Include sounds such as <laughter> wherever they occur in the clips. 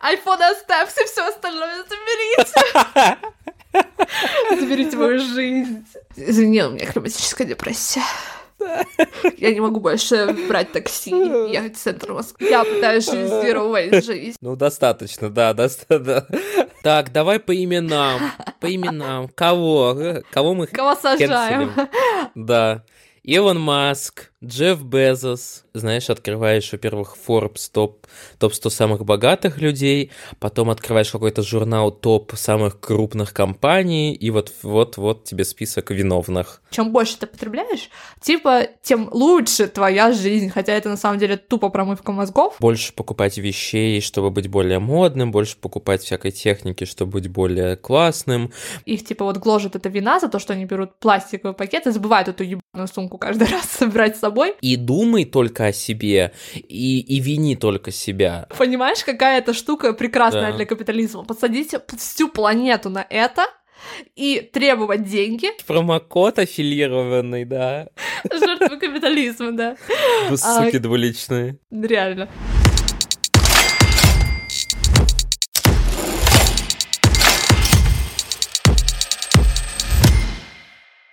Айфон оставьте, все остальное заберите. Заберите мою жизнь. Извини, у меня климатическая депрессия. Я не могу больше брать такси и ехать в центр Москвы. Я пытаюсь жизнь жизнь. Ну, достаточно, да, достаточно. Так, давай по именам. По именам. Кого? Кого мы Кого сажаем? Да. Илон Маск, Джефф Безос, знаешь, открываешь, во-первых, Forbes топ, топ 100 самых богатых людей, потом открываешь какой-то журнал топ самых крупных компаний, и вот, вот, вот тебе список виновных. Чем больше ты потребляешь, типа, тем лучше твоя жизнь, хотя это на самом деле тупо промывка мозгов. Больше покупать вещей, чтобы быть более модным, больше покупать всякой техники, чтобы быть более классным. Их, типа, вот гложет эта вина за то, что они берут пластиковый пакет и забывают эту ебаную сумку каждый <laughs> раз собирать с собой. И думай только о себе, и, и вини только себя. Понимаешь, какая эта штука прекрасная да. для капитализма? Посадите всю планету на это, и требовать деньги. Промокод аффилированный, да. Жертвы капитализма, да. Суки а, двуличные. Реально.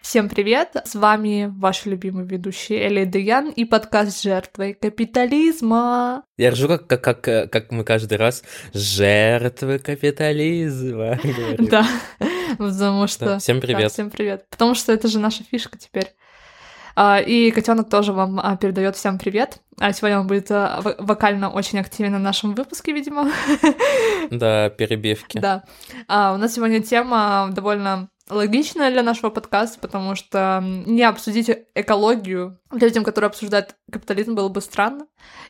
Всем привет! С вами ваши любимые ведущие Эли Деян и подкаст «Жертвой капитализма». Я ржу, как, как, как, как мы каждый раз «Жертвы капитализма». <laughs> Да, <laughs> потому что... Всем привет. Всем привет. Потому что это же наша фишка теперь. А, и котенок тоже вам а, передает всем привет. А сегодня он будет вокально очень активен на нашем выпуске, видимо. <laughs> Да, перебивки. Да. У нас сегодня тема довольно логично для нашего подкаста, потому что не обсудить экологию людям, которые обсуждают капитализм, было бы странно.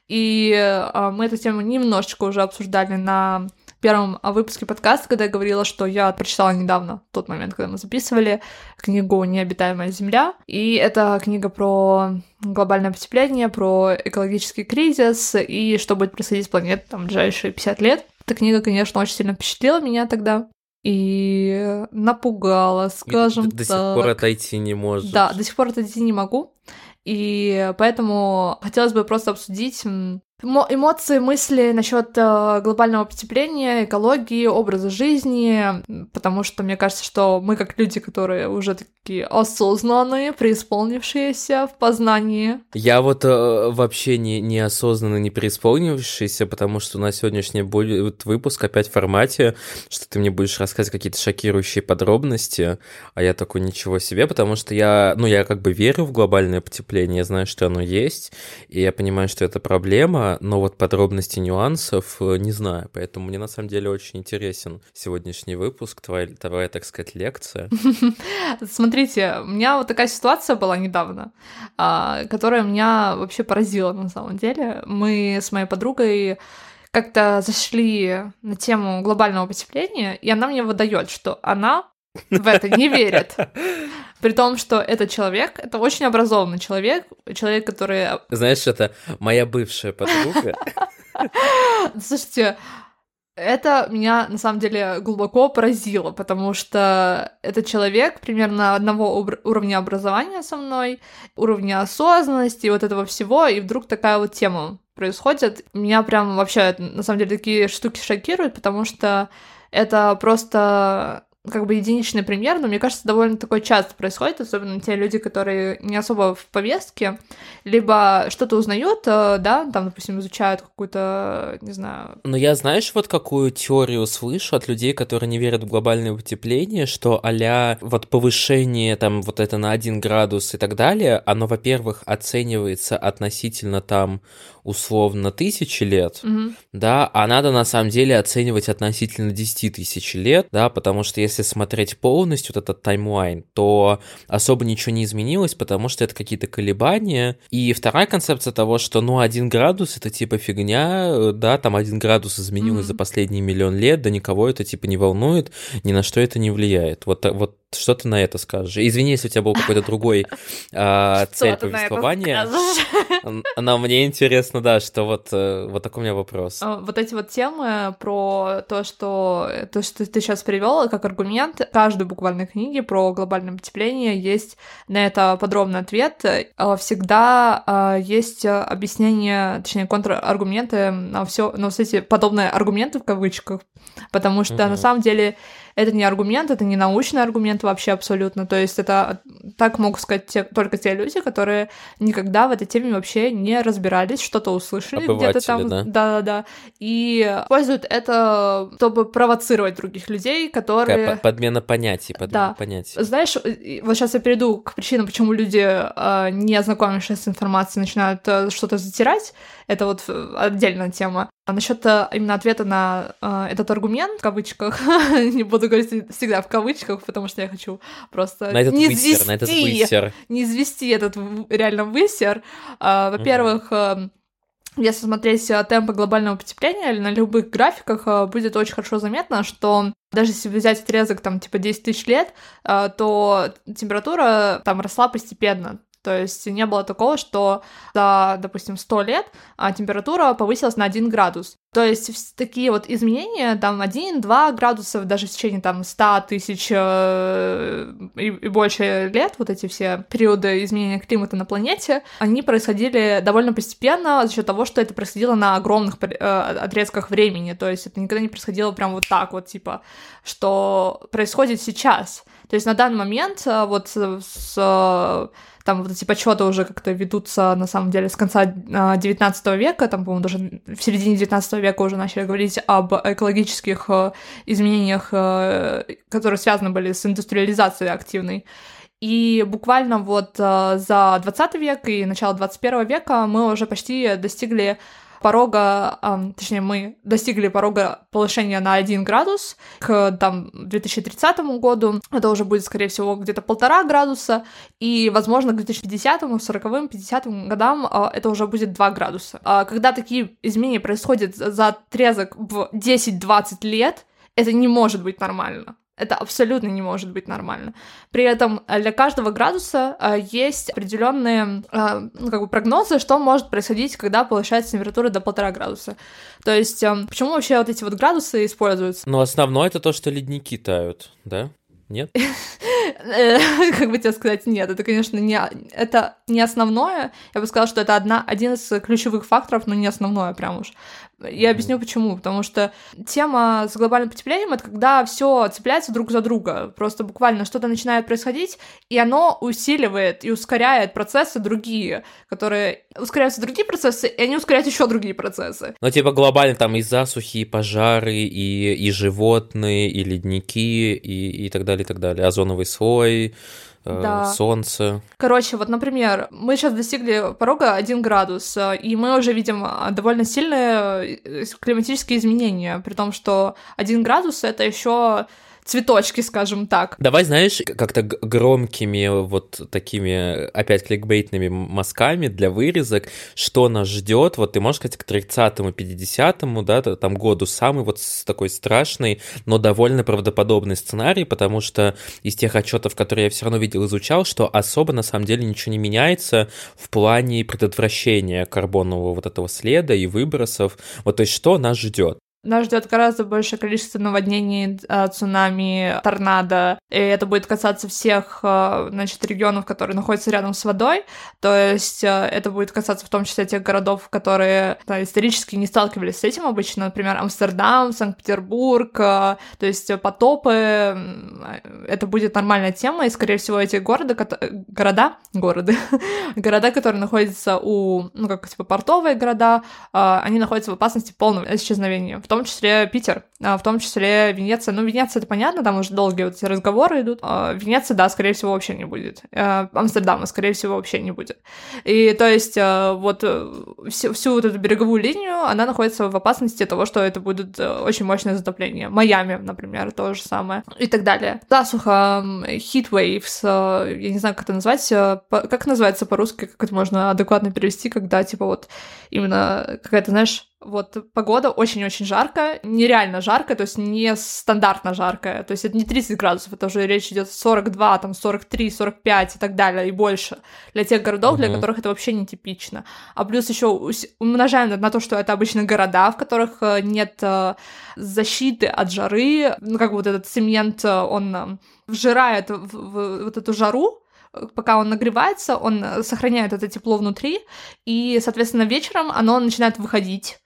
И э, мы эту тему немножечко уже обсуждали на первом выпуске подкаста, когда я говорила, что я прочитала недавно, тот момент, когда мы записывали книгу «Необитаемая земля». И это книга про глобальное потепление, про экологический кризис и что будет происходить с планетой там, в ближайшие 50 лет. Эта книга, конечно, очень сильно впечатлила меня тогда и напугала, скажем и до, до так. сих пор отойти не может. Да, до сих пор отойти не могу. И поэтому хотелось бы просто обсудить эмоции, мысли насчет э, глобального потепления, экологии, образа жизни, потому что мне кажется, что мы как люди, которые уже такие осознанные, преисполнившиеся в познании. Я вот э, вообще не неосознанно не преисполнившийся, потому что на сегодняшний будет выпуск опять в формате, что ты мне будешь рассказывать какие-то шокирующие подробности, а я такой ничего себе, потому что я, ну я как бы верю в глобальное потепление, я знаю, что оно есть, и я понимаю, что это проблема, но вот подробности нюансов э, не знаю, поэтому мне на самом деле очень интересен сегодняшний выпуск, твоя, твоя так сказать, лекция. <laughs> Смотрите, у меня вот такая ситуация была недавно, а, которая меня вообще поразила на самом деле. Мы с моей подругой как-то зашли на тему глобального потепления, и она мне выдает, что она в это не верит. <laughs> При том, что этот человек, это очень образованный человек, человек, который... Знаешь, это моя бывшая подруга. <laughs> Слушайте, это меня на самом деле глубоко поразило, потому что этот человек примерно одного уровня образования со мной, уровня осознанности, вот этого всего, и вдруг такая вот тема происходит. Меня прям вообще, на самом деле, такие штуки шокируют, потому что это просто как бы единичный пример, но мне кажется, довольно такое часто происходит, особенно те люди, которые не особо в повестке, либо что-то узнают, э, да, там, допустим, изучают какую-то, не знаю... Но я, знаешь, вот какую теорию слышу от людей, которые не верят в глобальное потепление, что а вот повышение там вот это на 1 градус и так далее, оно, во-первых, оценивается относительно там условно тысячи лет, угу. да, а надо на самом деле оценивать относительно 10 тысяч лет, да, потому что если смотреть полностью вот этот таймлайн, то особо ничего не изменилось, потому что это какие-то колебания. И вторая концепция того, что, ну, один градус это типа фигня, да, там один градус изменилось mm за последние миллион лет, да никого это типа не волнует, ни на что это не влияет. Вот, вот что ты на это скажешь? Извини, если у тебя был какой-то другой <laughs> а, цель повествования. Но мне интересно, да, что вот, э, вот такой у меня вопрос. А, вот эти вот темы про то, что то, что ты сейчас привела как аргумент, в каждой буквально книге про глобальное потепление есть на это подробный ответ. А, всегда есть объяснение, точнее, контраргументы на все, на все эти подобные аргументы в кавычках, потому что угу. на самом деле это не аргумент, это не научный аргумент вообще абсолютно. То есть это так могут сказать те, только те люди, которые никогда в этой теме вообще не разбирались, что-то услышали где-то там. Да? да, да, И используют это, чтобы провоцировать других людей, которые... Такая подмена понятий, подмена да. понятий. Знаешь, вот сейчас я перейду к причинам, почему люди, а, не ознакомившись с информацией, начинают э, что-то затирать. Это вот э, отдельная тема. А насчет э, именно ответа на э, этот аргумент, в кавычках, <laughs> не буду говорить всегда в кавычках, потому что я хочу просто на этот не высер, извести, на этот высер. не извести этот реально высер. Э, во-первых, э, если смотреть э, темпы глобального потепления или на любых графиках, будет очень хорошо заметно, что даже если взять отрезок там типа 10 тысяч лет, то температура там росла постепенно. То есть не было такого, что за, допустим, 100 лет а, температура повысилась на 1 градус. То есть такие вот изменения, там 1-2 градуса даже в течение там 100 тысяч э, и, и больше лет, вот эти все периоды изменения климата на планете, они происходили довольно постепенно за счет того, что это происходило на огромных э, отрезках времени. То есть это никогда не происходило прям вот так вот, типа, что происходит сейчас. То есть на данный момент э, вот с там вот эти подсчеты уже как-то ведутся, на самом деле, с конца 19 а, века, там, по-моему, даже в середине 19 века уже начали говорить об экологических э, изменениях, э, которые связаны были с индустриализацией активной. И буквально вот э, за 20 век и начало 21 века мы уже почти достигли порога, точнее, мы достигли порога повышения на 1 градус к там 2030 году. Это уже будет, скорее всего, где-то полтора градуса, и, возможно, к 2050, 40 50 годам а, это уже будет 2 градуса. А когда такие изменения происходят за отрезок в 10-20 лет, это не может быть нормально. Это абсолютно не может быть нормально. При этом э, для каждого градуса э, есть определенные э, ну, как бы прогнозы, что может происходить, когда повышается температура до полтора градуса. То есть, э, почему вообще вот эти вот градусы используются? Ну, основное это то, что ледники тают, да? Нет? <laughs> Как бы тебе сказать, нет, это, конечно, не, это не основное. Я бы сказала, что это одна, один из ключевых факторов, но не основное прям уж. Я объясню почему. Потому что тема с глобальным потеплением это когда все цепляется друг за друга. Просто буквально что-то начинает происходить, и оно усиливает и ускоряет процессы другие, которые ускоряются другие процессы, и они ускоряют еще другие процессы. Ну, типа глобально там и засухи, и пожары, и, и животные, и ледники, и, и так далее, и так далее. Озоновый слой, да. солнце. Короче, вот, например, мы сейчас достигли порога 1 градус, э, и мы уже видим э, довольно сильные климатические изменения, при том, что 1 градус это еще цветочки, скажем так. Давай, знаешь, как-то громкими вот такими опять кликбейтными мазками для вырезок, что нас ждет. Вот ты можешь сказать к 30-му, 50-му, да, там году самый вот такой страшный, но довольно правдоподобный сценарий, потому что из тех отчетов, которые я все равно видел, изучал, что особо на самом деле ничего не меняется в плане предотвращения карбонового вот этого следа и выбросов. Вот то есть что нас ждет? Нас ждет гораздо большее количество наводнений, а, цунами, торнадо, и это будет касаться всех, а, значит, регионов, которые находятся рядом с водой, то есть а, это будет касаться в том числе тех городов, которые да, исторически не сталкивались с этим обычно, например, Амстердам, Санкт-Петербург, то есть потопы, это будет нормальная тема, и, скорее всего, эти города, города, города, <laughs> города, которые находятся у, ну, как, типа, портовые города, они находятся в опасности полного исчезновения, в том том числе Питер, в том числе Венеция. Ну, Венеция, это понятно, там уже долгие вот эти разговоры идут. А, Венеция, да, скорее всего, вообще не будет. А, Амстердама, скорее всего, вообще не будет. И то есть вот э, всю, всю вот эту береговую линию, она находится в опасности того, что это будет э, очень мощное затопление. Майами, например, то же самое. И так далее. Засуха, heat waves, э, я не знаю, как это назвать, как называется по-русски, как это можно адекватно перевести, когда, типа, вот именно какая-то, знаешь, вот погода очень-очень жарко, нереально жаркое, то есть не стандартно жаркое, то есть это не 30 градусов, это уже речь идет 42, там 43, 45 и так далее, и больше для тех городов, угу. для которых это вообще нетипично. А плюс еще умножаем на то, что это обычно города, в которых э, нет э, защиты от жары, ну как бы вот этот цемент, э, он вжирает в, в, вот эту жару, пока он нагревается, он сохраняет это тепло внутри, и, соответственно, вечером оно начинает выходить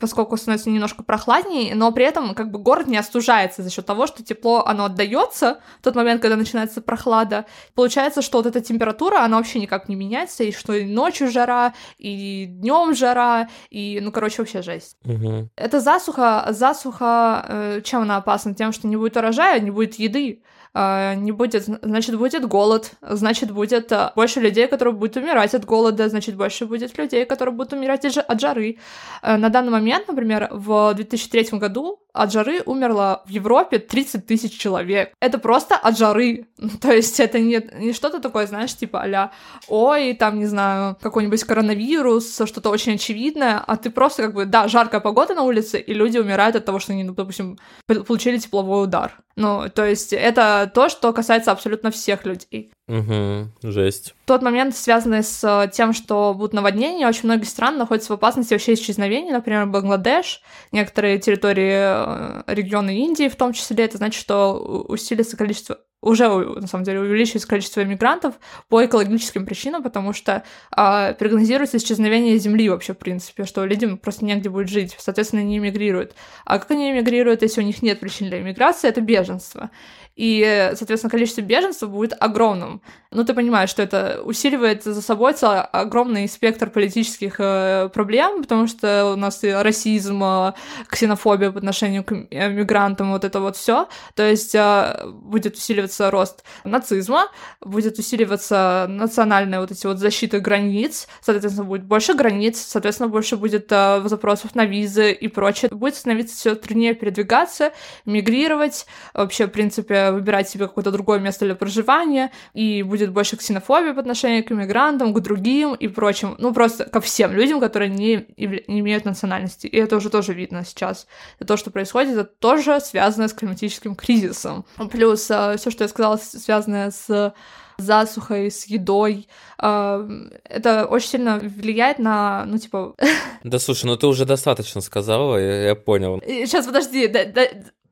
поскольку становится немножко прохладнее, но при этом как бы город не остужается за счет того, что тепло оно отдается в тот момент, когда начинается прохлада. Получается, что вот эта температура, она вообще никак не меняется, и что и ночью жара, и днем жара, и, ну, короче, вообще жесть. Угу. Это засуха, засуха, э, чем она опасна? Тем, что не будет урожая, не будет еды. А, не будет, значит, будет голод, значит, будет а, больше людей, которые будут умирать от голода, значит, больше будет людей, которые будут умирать от жары. А, на данный момент, например, в 2003 году от жары умерло в Европе 30 тысяч человек. Это просто от жары. <laughs> То есть это не, не что-то такое, знаешь, типа а ой, там, не знаю, какой-нибудь коронавирус, что-то очень очевидное, а ты просто как бы, да, жаркая погода на улице, и люди умирают от того, что они, допустим, получили тепловой удар. Ну, то есть это то, что касается абсолютно всех людей. Угу, жесть. Тот момент, связанный с тем, что будут наводнения, очень многие страны находятся в опасности вообще исчезновения, например, Бангладеш, некоторые территории э, региона Индии в том числе, это значит, что усилится количество уже, на самом деле, увеличивается количество мигрантов по экологическим причинам, потому что э, прогнозируется исчезновение Земли вообще, в принципе, что людям просто негде будет жить, соответственно, они эмигрируют. А как они эмигрируют, если у них нет причин для эмиграции? Это беженство и, соответственно, количество беженцев будет огромным. Ну, ты понимаешь, что это усиливает за собой целый огромный спектр политических э, проблем, потому что у нас и расизм, э, ксенофобия по отношению к мигрантам, вот это вот все. То есть э, будет усиливаться рост нацизма, будет усиливаться национальная вот эти вот защиты границ, соответственно, будет больше границ, соответственно, больше будет э, запросов на визы и прочее. Будет становиться все труднее передвигаться, мигрировать, вообще, в принципе, выбирать себе какое-то другое место для проживания, и будет больше ксенофобии по отношению к иммигрантам, к другим и прочим, ну, просто ко всем людям, которые не, не имеют национальности. И это уже тоже видно сейчас. Это то, что происходит, это тоже связано с климатическим кризисом. Плюс а, все, что я сказала, связанное с засухой, с едой. А, это очень сильно влияет на, ну, типа... Да слушай, ну ты уже достаточно сказала, я, я понял. Сейчас, подожди, да, да,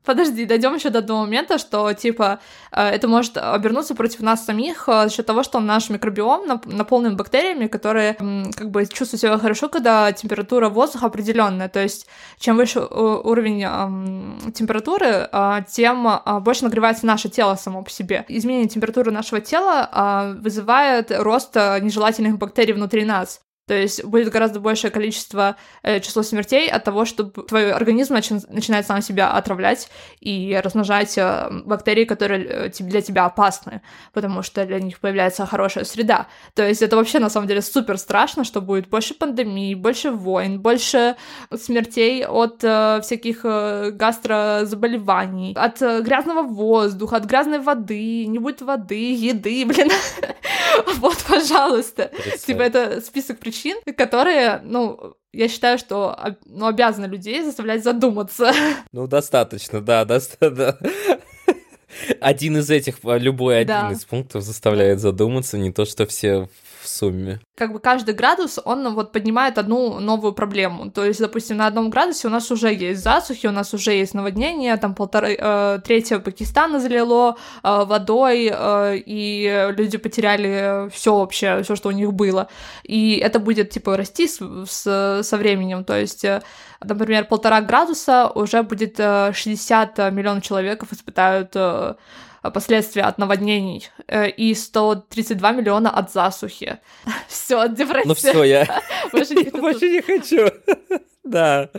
Подожди, дойдем еще до одного момента, что типа э, это может обернуться против нас самих э, за счет того, что наш микробиом наполнен бактериями, которые как бы чувствуют себя хорошо, когда температура воздуха определенная. То есть чем выше уровень температуры, а, тем больше нагревается наше тело само по себе. Изменение температуры нашего тела вызывает рост нежелательных бактерий внутри нас. То есть будет гораздо большее количество э, число смертей от того, что твой организм начи- начинает сам себя отравлять и размножать э, бактерии, которые э, для тебя опасны, потому что для них появляется хорошая среда. То есть это вообще на самом деле супер страшно, что будет больше пандемий, больше войн, больше смертей от э, всяких э, гастрозаболеваний, от э, грязного воздуха, от грязной воды, не будет воды, еды, <laughs> блин. Вот, пожалуйста. Типа это список причин причин, которые, ну, я считаю, что ну, обязаны людей заставлять задуматься. <laughs> Ну, достаточно, да, достаточно. Один из этих, любой один да. из пунктов заставляет задуматься, не то, что все в сумме. Как бы каждый градус, он вот поднимает одну новую проблему. То есть, допустим, на одном градусе у нас уже есть засухи, у нас уже есть наводнение, там полторы э, третьего Пакистана залило э, водой, э, и люди потеряли все вообще, все, что у них было. И это будет, типа, расти с, с, со временем. То есть, э, например, полтора градуса уже будет э, 60 миллионов человек испытают э, последствия от наводнений э, и 132 миллиона от засухи. <laughs> Все, депрессия. Ну все, я <laughs> больше не <laughs> хочу. Да.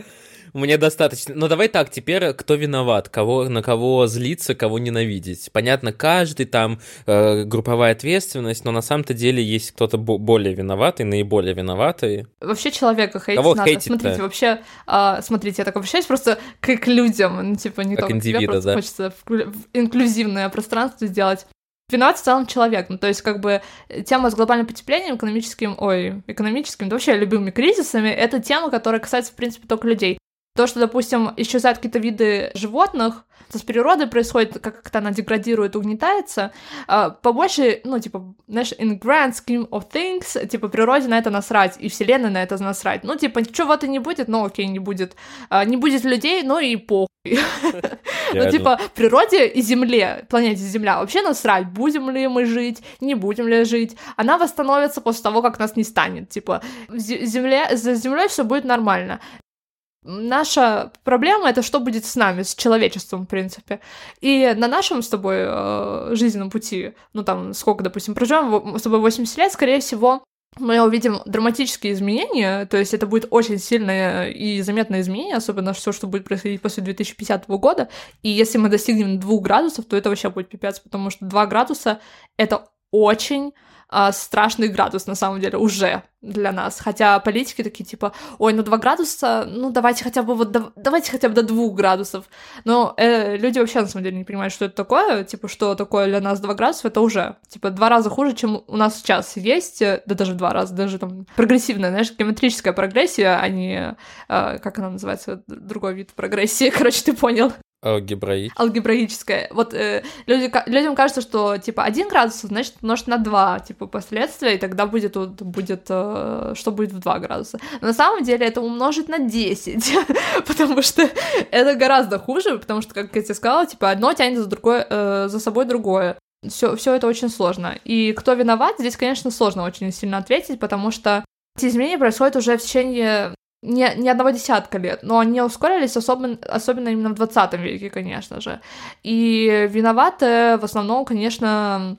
Мне достаточно. Но давай так, теперь кто виноват, кого, на кого злиться, кого ненавидеть. Понятно, каждый там э, групповая ответственность, но на самом-то деле есть кто-то более виноватый, наиболее виноватый. Вообще человека хейтить кого надо. Хейтить смотрите, вообще, э, смотрите, я так обращаюсь просто к, к людям, ну, типа не как только индивида, тебе, да. хочется инклюзивное пространство сделать. Виноват в целом человек. Ну, то есть, как бы, тема с глобальным потеплением, экономическим, ой, экономическим, да вообще любыми кризисами, это тема, которая касается, в принципе, только людей. То, что, допустим, исчезают какие-то виды животных, это с природой происходит, как-то она деградирует, угнетается, а, побольше, ну, типа, знаешь, in grand scheme of things, типа, природе на это насрать, и вселенной на это насрать. Ну, типа, чего-то не будет, ну, окей, не будет. А, не будет людей, ну и похуй. <laughs> Ну, типа, природе и Земле, планете Земля, вообще насрать, будем ли мы жить, не будем ли жить. Она восстановится после того, как нас не станет. Типа, земле, за Землей все будет нормально. Наша проблема это что будет с нами, с человечеством, в принципе. И на нашем с тобой э, жизненном пути, ну там сколько, допустим, проживем с тобой 80 лет, скорее всего, мы увидим драматические изменения, то есть это будет очень сильное и заметное изменение, особенно все, что будет происходить после 2050 года. И если мы достигнем 2 градусов, то это вообще будет пипец, потому что 2 градуса — это очень а, страшный градус, на самом деле, уже для нас. Хотя политики такие, типа, ой, ну 2 градуса, ну давайте хотя бы вот, давайте хотя бы до 2 градусов. Но э, люди вообще, на самом деле, не понимают, что это такое, типа, что такое для нас 2 градуса, это уже, типа, два раза хуже, чем у нас сейчас есть, да даже в два раза, даже там прогрессивная, знаешь, геометрическая прогрессия, а не, э, как она называется, другой вид прогрессии, <laughs> короче, ты понял. Алгебраи. Алгебраическое. Вот э, люди, людям кажется, что типа один градус, значит, умножить на два, типа, последствия, и тогда будет, вот, будет э, что будет в 2 градуса. Но на самом деле это умножить на 10, <laughs> потому что это гораздо хуже, потому что, как я тебе сказала, типа, одно тянет за, другое, э, за собой другое. Все, все это очень сложно. И кто виноват, здесь, конечно, сложно очень сильно ответить, потому что эти изменения происходят уже в течение не, не одного десятка лет, но они ускорились особенно, особенно именно в 20 веке, конечно же. И виноваты в основном, конечно,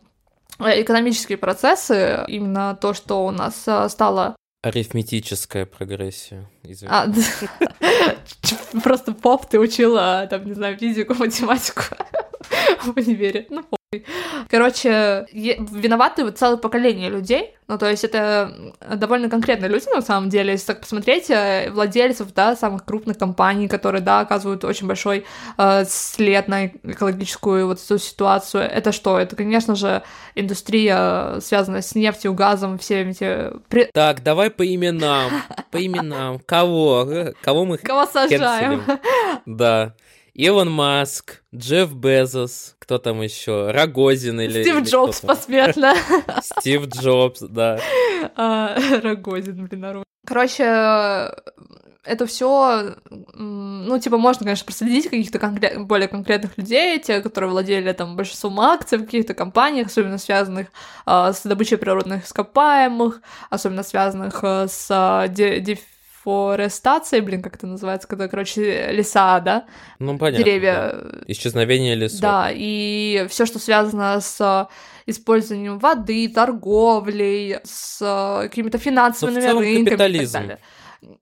экономические процессы, именно то, что у нас э, стало Арифметическая прогрессия. А, просто поп ты учила, там, не знаю, физику, математику <laughs> в универе. Ну, Короче, виноваты вот целое поколение людей, ну, то есть это довольно конкретные люди, на самом деле, если так посмотреть, э, владельцев, да, самых крупных компаний, которые, да, оказывают очень большой э, след на экологическую вот эту ситуацию, это что? Это, конечно же, индустрия, связанная с нефтью, газом, всеми эти... Так, давай по именам, по именам, кого? Кого мы Кого сажаем? Да. Илон Маск, Джефф Безос, кто там еще? Рогозин или... Стив или Джобс посмертно. <laughs> Стив Джобс, да. А, Рогозин, блин, народ. Короче, это все, ну, типа, можно, конечно, проследить каких-то конкрет... более конкретных людей, те, которые владели там большинством акций в каких-то компаниях, особенно связанных э, с добычей природных ископаемых, особенно связанных э, с э, дефорестацией, блин, как это называется, когда, короче, леса, да? Ну, понятно. Деревья. Да. Исчезновение лесов. Да, и все, что связано с использованием воды, торговлей, с какими-то финансовыми ну, рынками капитализм. и так далее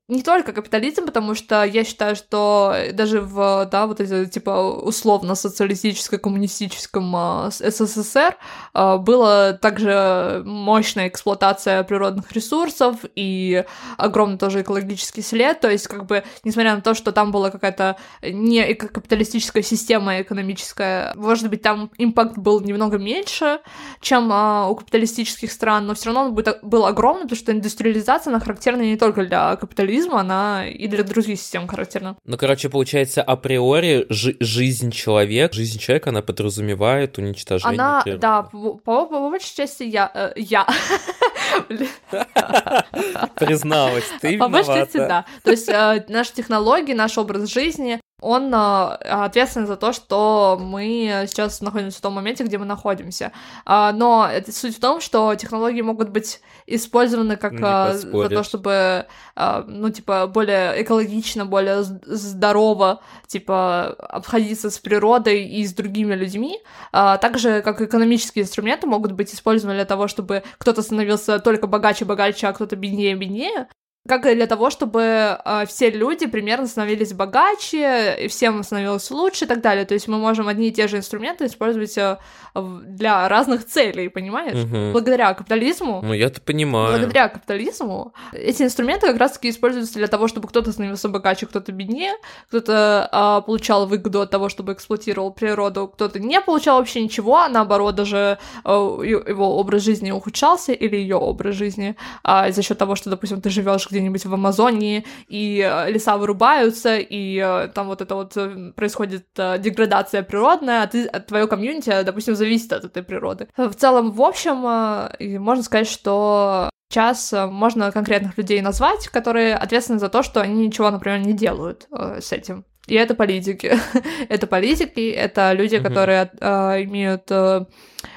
не только капитализм, потому что я считаю, что даже в, да, вот эти, типа, условно-социалистическом, коммунистическом э, СССР э, была также мощная эксплуатация природных ресурсов и огромный тоже экологический след, то есть, как бы, несмотря на то, что там была какая-то не капиталистическая система экономическая, может быть, там импакт был немного меньше, чем э, у капиталистических стран, но все равно он был огромный, потому что индустриализация, она характерна не только для капитализма, она и для других систем характерна. Ну, короче, получается, априори жи- жизнь человека, жизнь человека, она подразумевает уничтожение Она, природы. да, по, по, по большей части я... Э, я. <laughs> Призналась, ты По большей части, да. То есть э, наши технологии, наш образ жизни, он э, ответственен за то, что мы сейчас находимся в том моменте, где мы находимся. Э, но суть в том, что технологии могут быть использованы как э, за то, чтобы, э, ну, типа, более экологично, более здорово, типа, обходиться с природой и с другими людьми. Э, также, как экономические инструменты могут быть использованы для того, чтобы кто-то становился только богаче, богаче, а кто-то беднее, беднее как и для того, чтобы э, все люди примерно становились богаче, и всем становилось лучше и так далее. То есть мы можем одни и те же инструменты использовать э, для разных целей, понимаешь? Угу. Благодаря капитализму. Ну, я-то понимаю. Благодаря капитализму эти инструменты как раз-таки используются для того, чтобы кто-то становился богаче, кто-то беднее, кто-то э, получал выгоду от того, чтобы эксплуатировал природу, кто-то не получал вообще ничего, а наоборот даже э, его образ жизни ухудшался или ее образ жизни э, за счет того, что, допустим, ты живешь где-нибудь в Амазонии, и э, леса вырубаются, и э, там вот это вот происходит деградация природная, а ты, твое комьюнити, допустим, зависит от этой природы. В целом, в общем, можно сказать, что сейчас можно конкретных людей назвать, которые ответственны за то, что они ничего, например, не делают с этим. И это политики. <laughs> это политики, это люди, mm-hmm. которые э, имеют э,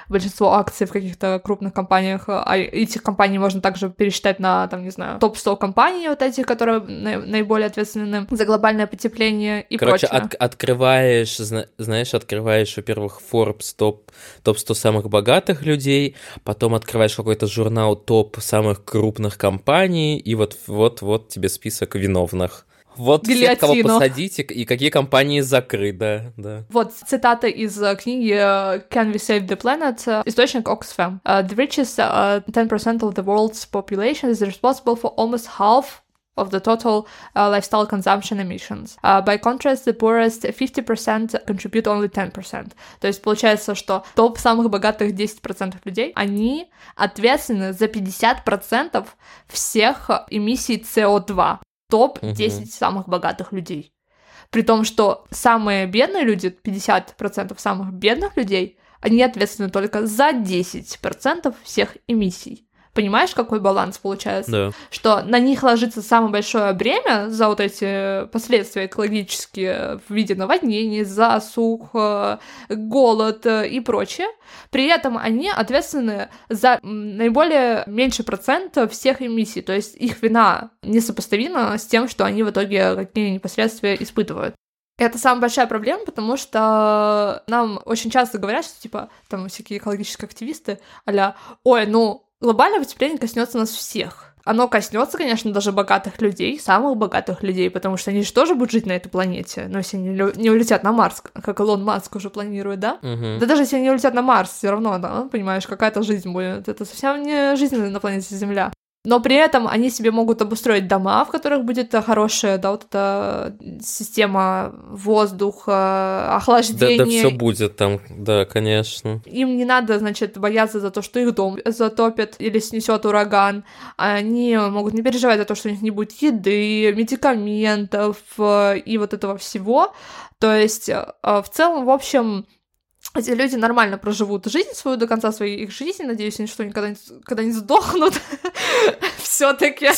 большинство акций в каких-то крупных компаниях, а этих компаний можно также пересчитать на, там, не знаю, топ-100 компаний вот этих, которые на- наиболее ответственны за глобальное потепление и Короче, прочее. От- открываешь, знаешь, открываешь, во-первых, Forbes топ, топ-100 самых богатых людей, потом открываешь какой-то журнал топ самых крупных компаний, и вот, вот, вот тебе список виновных. Вот Гильотину. всех, кого посадите, и какие компании закрыты, да. Вот цитата из э, книги э, Can We Save the Planet? Э, источник Oxfam. Uh, the richest uh, 10% of the world's population is responsible for almost half of the total uh, lifestyle consumption emissions. Uh, by contrast, the poorest 50% contribute only 10%. То есть получается, что топ самых богатых 10% людей, они ответственны за 50% всех эмиссий CO2 топ-10 угу. самых богатых людей. При том, что самые бедные люди, 50% самых бедных людей, они ответственны только за 10% всех эмиссий. Понимаешь, какой баланс получается? Да. Что на них ложится самое большое бремя за вот эти последствия экологические в виде наводнений, засух, голод э, и прочее. При этом они ответственны за наиболее меньший процент всех эмиссий. То есть их вина несопоставима с тем, что они в итоге какие непосредствия испытывают. Это самая большая проблема, потому что нам очень часто говорят, что, типа, там всякие экологические активисты, а ой, ну, глобальное потепление коснется нас всех. Оно коснется, конечно, даже богатых людей, самых богатых людей, потому что они же тоже будут жить на этой планете. Но если они не улетят на Марс, как Илон Маск уже планирует, да? Угу. Да даже если они улетят на Марс, все равно, да, понимаешь, какая-то жизнь будет. Это совсем не жизнь на планете Земля но при этом они себе могут обустроить дома, в которых будет хорошая, да, вот эта система воздуха, охлаждения. Да, да, все будет там, да, конечно. Им не надо, значит, бояться за то, что их дом затопит или снесет ураган. Они могут не переживать за то, что у них не будет еды, медикаментов э, и вот этого всего. То есть, э, в целом, в общем, эти люди нормально проживут жизнь свою до конца своей их жизни, надеюсь, они что никогда не, когда не сдохнут <laughs> все-таки.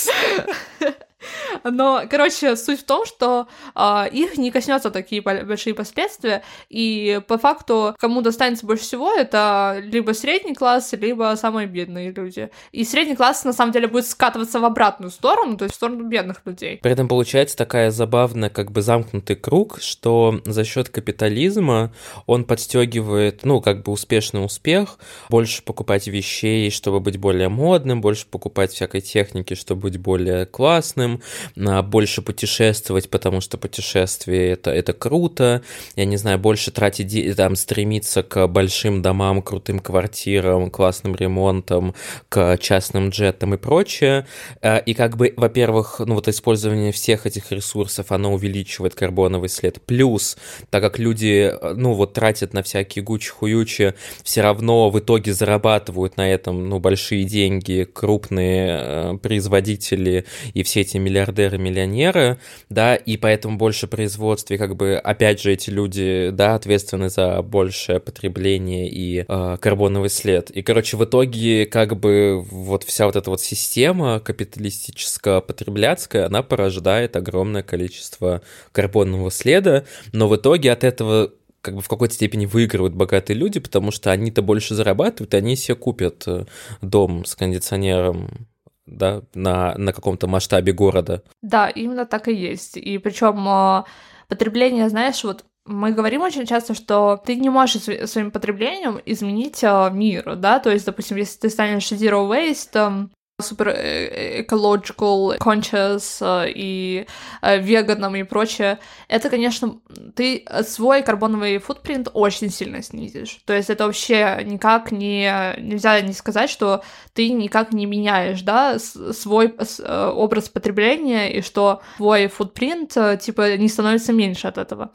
Но, короче, суть в том, что э, их не коснется такие большие последствия, и по факту кому достанется больше всего, это либо средний класс, либо самые бедные люди. И средний класс, на самом деле, будет скатываться в обратную сторону, то есть в сторону бедных людей. При этом получается такая забавная, как бы замкнутый круг, что за счет капитализма он подстегивает, ну, как бы успешный успех, больше покупать вещей, чтобы быть более модным, больше покупать всякой техники, чтобы быть более классным, молодым, больше путешествовать, потому что путешествие это, это круто, я не знаю, больше тратить, там, стремиться к большим домам, крутым квартирам, классным ремонтам, к частным джетам и прочее. Э, и как бы, во-первых, ну вот использование всех этих ресурсов, оно увеличивает карбоновый след. Плюс, так как люди, ну вот тратят на всякие гучи-хуючи, все равно в итоге зарабатывают на этом, ну, большие деньги, крупные э, производители и все эти миллиардеры-миллионеры, да, и поэтому больше производства, и как бы, опять же, эти люди, да, ответственны за большее потребление и э, карбоновый след. И, короче, в итоге, как бы, вот вся вот эта вот система капиталистическо-потребляцкая, она порождает огромное количество карбонового следа, но в итоге от этого как бы в какой-то степени выигрывают богатые люди, потому что они-то больше зарабатывают, и они себе купят э, дом с кондиционером да, на, на каком-то масштабе города. Да, именно так и есть. И причем а, потребление, знаешь, вот мы говорим очень часто, что ты не можешь своим потреблением изменить а, мир, да, то есть, допустим, если ты станешь zero waste, супер э, ecological, conscious э, и э, веганом и прочее, это, конечно, ты свой карбоновый футпринт очень сильно снизишь. То есть это вообще никак не... Нельзя не сказать, что ты никак не меняешь, да, свой образ потребления и что твой футпринт, типа, не становится меньше от этого.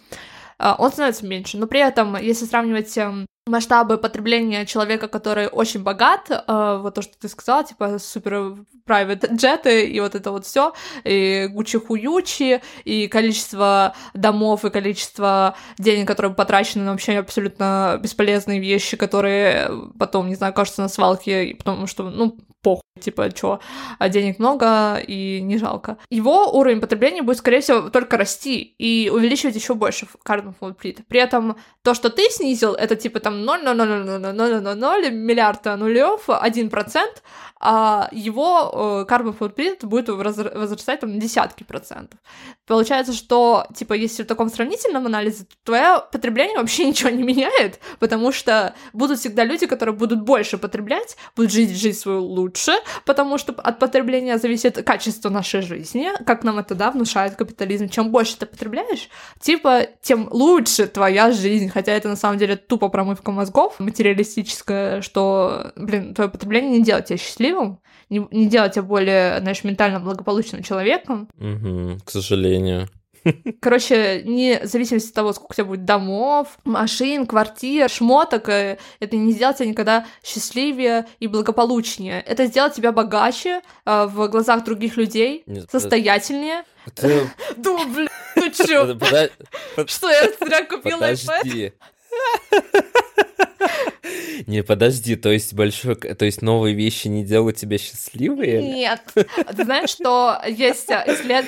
Он становится меньше, но при этом, если сравнивать эм, масштабы потребления человека, который очень богат, э, вот то, что ты сказала, типа супер private джеты и вот это вот все, и гучи-хуючи, и количество домов, и количество денег, которые потрачены на вообще абсолютно бесполезные вещи, которые потом, не знаю, кажутся на свалке, потому что, ну, похуй, типа, чё, а денег много и не жалко. Его уровень потребления будет, скорее всего, только расти и увеличивать еще больше carbon footprint. При этом то, что ты снизил, это типа там 0,00000 миллиарда нулев, 1%, а его carbon footprint будет возрастать там на десятки процентов. Получается, что, типа, если в таком сравнительном анализе, то твое потребление вообще <laughs> ничего не меняет, потому что будут всегда люди, которые будут больше потреблять, будут жить жизнь свою лучше, потому что от потребления зависит качество нашей жизни, как нам это, да, внушает капитализм. Чем больше ты потребляешь, типа, тем лучше твоя жизнь, хотя это на самом деле тупо промывка мозгов, материалистическая, что, блин, твое потребление не делает тебя счастливым, не, не делать тебя более, знаешь, ментально благополучным человеком. Угу, к сожалению. <laughs> Короче, не в зависимости от того, сколько у тебя будет домов, машин, квартир, шмоток, э, это не сделать тебя никогда счастливее и благополучнее. Это сделать тебя богаче э, в глазах других людей, Нет, состоятельнее. Это... <laughs> Да, блин, ну <laughs> чё? Что, я зря купила iPad? <laughs> Не, подожди, то есть большой, то есть новые вещи не делают тебя счастливее? Нет. Ты знаешь, что есть, исслед...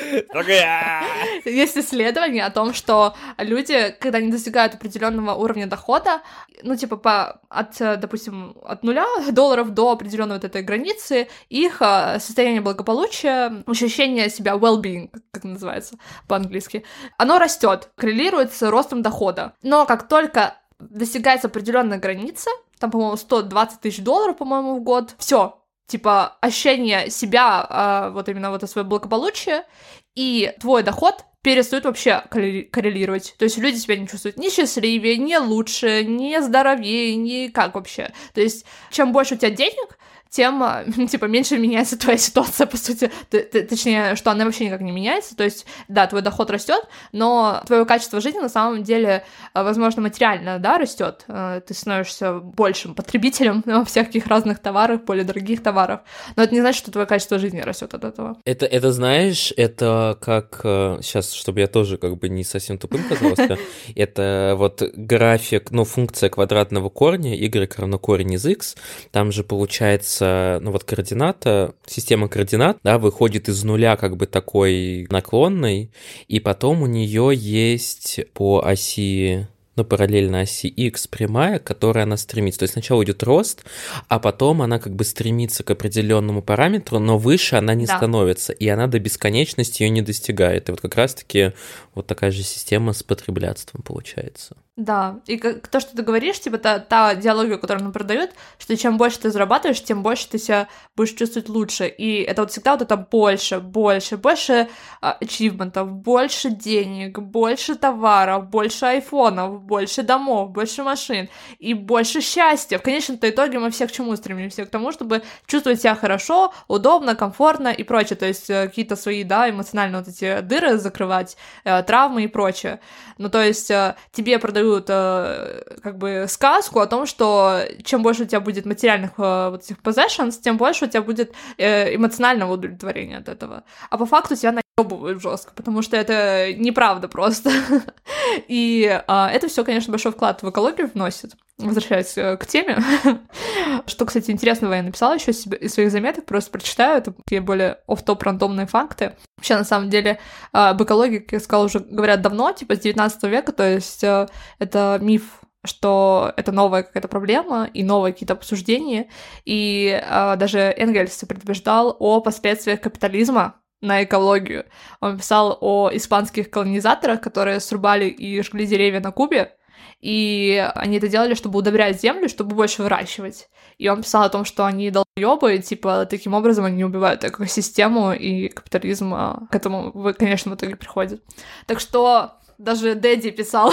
есть исследование о том, что люди, когда не достигают определенного уровня дохода, ну, типа, по, от, допустим, от нуля долларов до определенной вот этой границы, их а, состояние благополучия, ощущение себя well-being, как называется по-английски, оно растет, коррелирует с ростом дохода. Но как только достигается определенная граница, там, по-моему, 120 тысяч долларов, по-моему, в год, все, типа, ощущение себя, а, вот именно вот свое благополучие, и твой доход перестают вообще коррелировать. То есть люди себя не чувствуют ни счастливее, ни лучше, ни здоровее, ни как вообще. То есть чем больше у тебя денег, тем, а, <laughs> типа, меньше меняется твоя ситуация, по сути, точнее, что она вообще никак не меняется, то есть, да, твой доход растет, но твое качество жизни на самом деле, а, возможно, материально, да, растет, а, ты становишься большим потребителем <laughs> всяких разных товаров, более дорогих товаров, но это не значит, что твое качество жизни растет от этого. Это, это знаешь, это как, сейчас, чтобы я тоже как бы не совсем тупым казался, <laughs> это вот график, ну, функция квадратного корня, y равно корень из x, там же получается получается, ну вот координата, система координат, да, выходит из нуля как бы такой наклонной, и потом у нее есть по оси ну, параллельно оси x прямая, к которой она стремится. То есть сначала идет рост, а потом она как бы стремится к определенному параметру, но выше она не да. становится, и она до бесконечности ее не достигает. И вот как раз-таки вот такая же система с потреблятством получается. Да, и как, то, что ты говоришь, типа та, та идеология, которую он продает, что чем больше ты зарабатываешь, тем больше ты себя будешь чувствовать лучше. И это вот всегда вот это больше, больше, больше ачивментов, больше денег, больше товаров, больше айфонов, больше домов, больше машин и больше счастья. В конечном-то итоге мы все к чему стремимся? К тому, чтобы чувствовать себя хорошо, удобно, комфортно и прочее. То есть э, какие-то свои, да, эмоциональные вот эти дыры закрывать, э, травмы и прочее. Ну, то есть э, тебе продают как бы сказку о том, что чем больше у тебя будет материальных вот этих possessions, тем больше у тебя будет эмоционального удовлетворения от этого. А по факту тебя наебывают жестко, потому что это неправда просто. <laughs> И а, это все, конечно, большой вклад в экологию вносит. Возвращаясь к теме. <laughs> Что, кстати, интересного я написала еще из своих заметок, просто прочитаю, это такие более оф-топ рандомные факты. Вообще, на самом деле, об экологии, как я сказала, уже говорят давно, типа с 19 века, то есть э, это миф что это новая какая-то проблема и новые какие-то обсуждения. И э, даже Энгельс предупреждал о последствиях капитализма на экологию. Он писал о испанских колонизаторах, которые срубали и жгли деревья на Кубе, и они это делали, чтобы удобрять землю, чтобы больше выращивать. И он писал о том, что они долбоёбы, типа, таким образом они убивают экосистему, и капитализм а, к этому, конечно, в итоге приходит. Так что даже Дэдди писал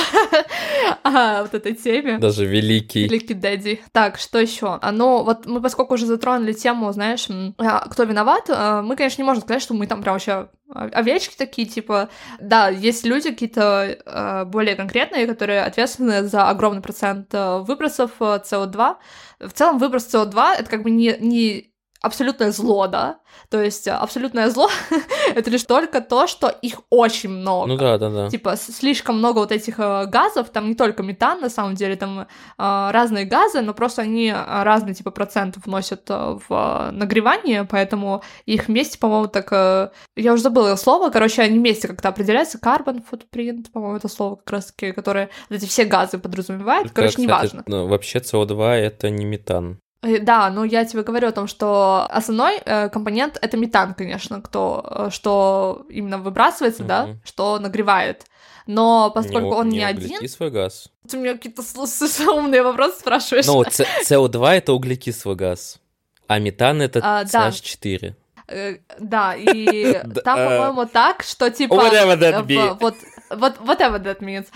<laughs> о вот этой теме. Даже великий. Великий Дэдди. Так, что еще? А, ну, вот мы, поскольку уже затронули тему, знаешь, а, кто виноват, а, мы, конечно, не можем сказать, что мы там прям вообще овечки такие, типа, да, есть люди какие-то э, более конкретные, которые ответственны за огромный процент выбросов СО2. В целом выброс СО2 это как бы не, не абсолютное зло, да, то есть абсолютное зло <laughs> это лишь только то, что их очень много. Ну да, да, да. Типа слишком много вот этих э, газов, там не только метан, на самом деле, там э, разные газы, но просто они э, разные типа процентов вносят э, в э, нагревание, поэтому их вместе, по-моему, так... Э, я уже забыла слово, короче, они вместе как-то определяются, carbon footprint, по-моему, это слово как раз-таки, которое эти все газы подразумевает, короче, кстати, неважно. Ну, вообще СО2 это не метан. Э, да, но я тебе говорю о том, что основной э, компонент это метан, конечно, кто, э, что именно выбрасывается, mm-hmm. да, что нагревает. Но поскольку не, он не, не один... свой газ. Ты мне какие-то <laughs> умные вопросы спрашиваешь. Ну, СО2 это углекислый газ, а метан это а, CH4. Э, да, и <laughs> там, по-моему, так, что <laughs> типа... Whatever that be. Вот, вот, whatever that means.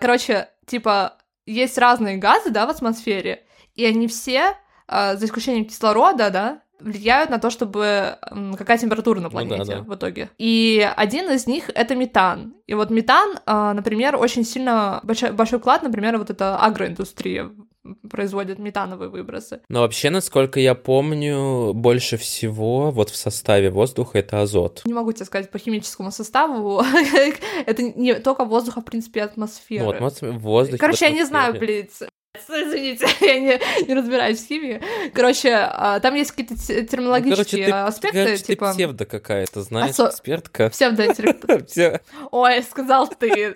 Короче, типа, есть разные газы, да, в атмосфере, и они все а, за исключением кислорода, да, влияют на то, чтобы какая температура на планете ну, да, да. в итоге. И один из них это метан. И вот метан, а, например, очень сильно большой, большой вклад, например, вот эта агроиндустрия производит метановые выбросы. Но вообще, насколько я помню, больше всего вот в составе воздуха это азот. Не могу тебе сказать по химическому составу. <laughs> это не только воздуха, в принципе, атмосфера. Ну, атмосфера, воздух. Короче, я не знаю, блин, Извините, <laughs> я не, не разбираюсь в химии. Короче, а, там есть какие-то терминологические ну, короче, ты, аспекты, короче, типа... Ты псевдо какая-то, знаешь, Осо... экспертка. Псевдоинтеллект. <laughs> Ой, сказал ты.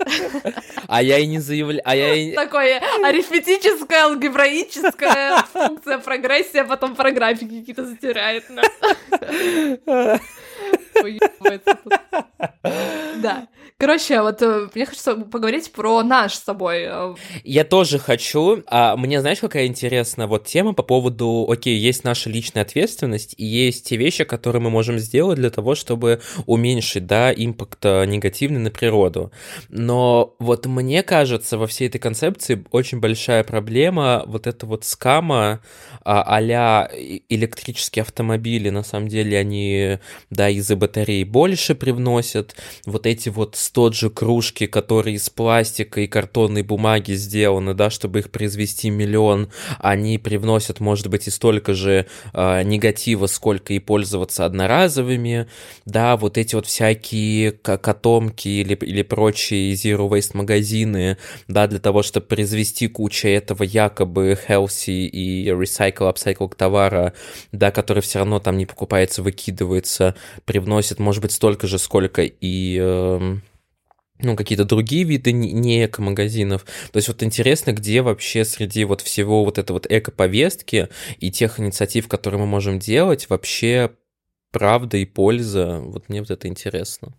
А я и не заявляю... А я и... Такое арифметическая, алгебраическая функция прогрессия, потом про графики какие-то затеряет. <laughs> Да. Короче, вот э, мне хочется поговорить про наш с тобой. Э, я тоже хочу. А мне знаешь, какая интересная вот тема по поводу, окей, есть наша личная ответственность, и есть те вещи, которые мы можем сделать для того, чтобы уменьшить, да, импакт э, негативный на природу. Но вот мне кажется, во всей этой концепции очень большая проблема вот это вот скама а электрические автомобили, на самом деле они, да, из-за батареи больше привносят, вот эти вот тот же кружки, которые из пластика и картонной бумаги сделаны, да, чтобы их произвести миллион, они привносят, может быть, и столько же э, негатива, сколько и пользоваться одноразовыми, да, вот эти вот всякие котомки или, или прочие zero waste магазины, да, для того, чтобы произвести кучу этого якобы healthy и recycle, upcycle товара, да, который все равно там не покупается, выкидывается, привносит, может быть, столько же, сколько и э, ну, какие-то другие виды не эко-магазинов. То есть вот интересно, где вообще среди вот всего вот этой вот эко-повестки и тех инициатив, которые мы можем делать, вообще правда и польза. Вот мне вот это интересно.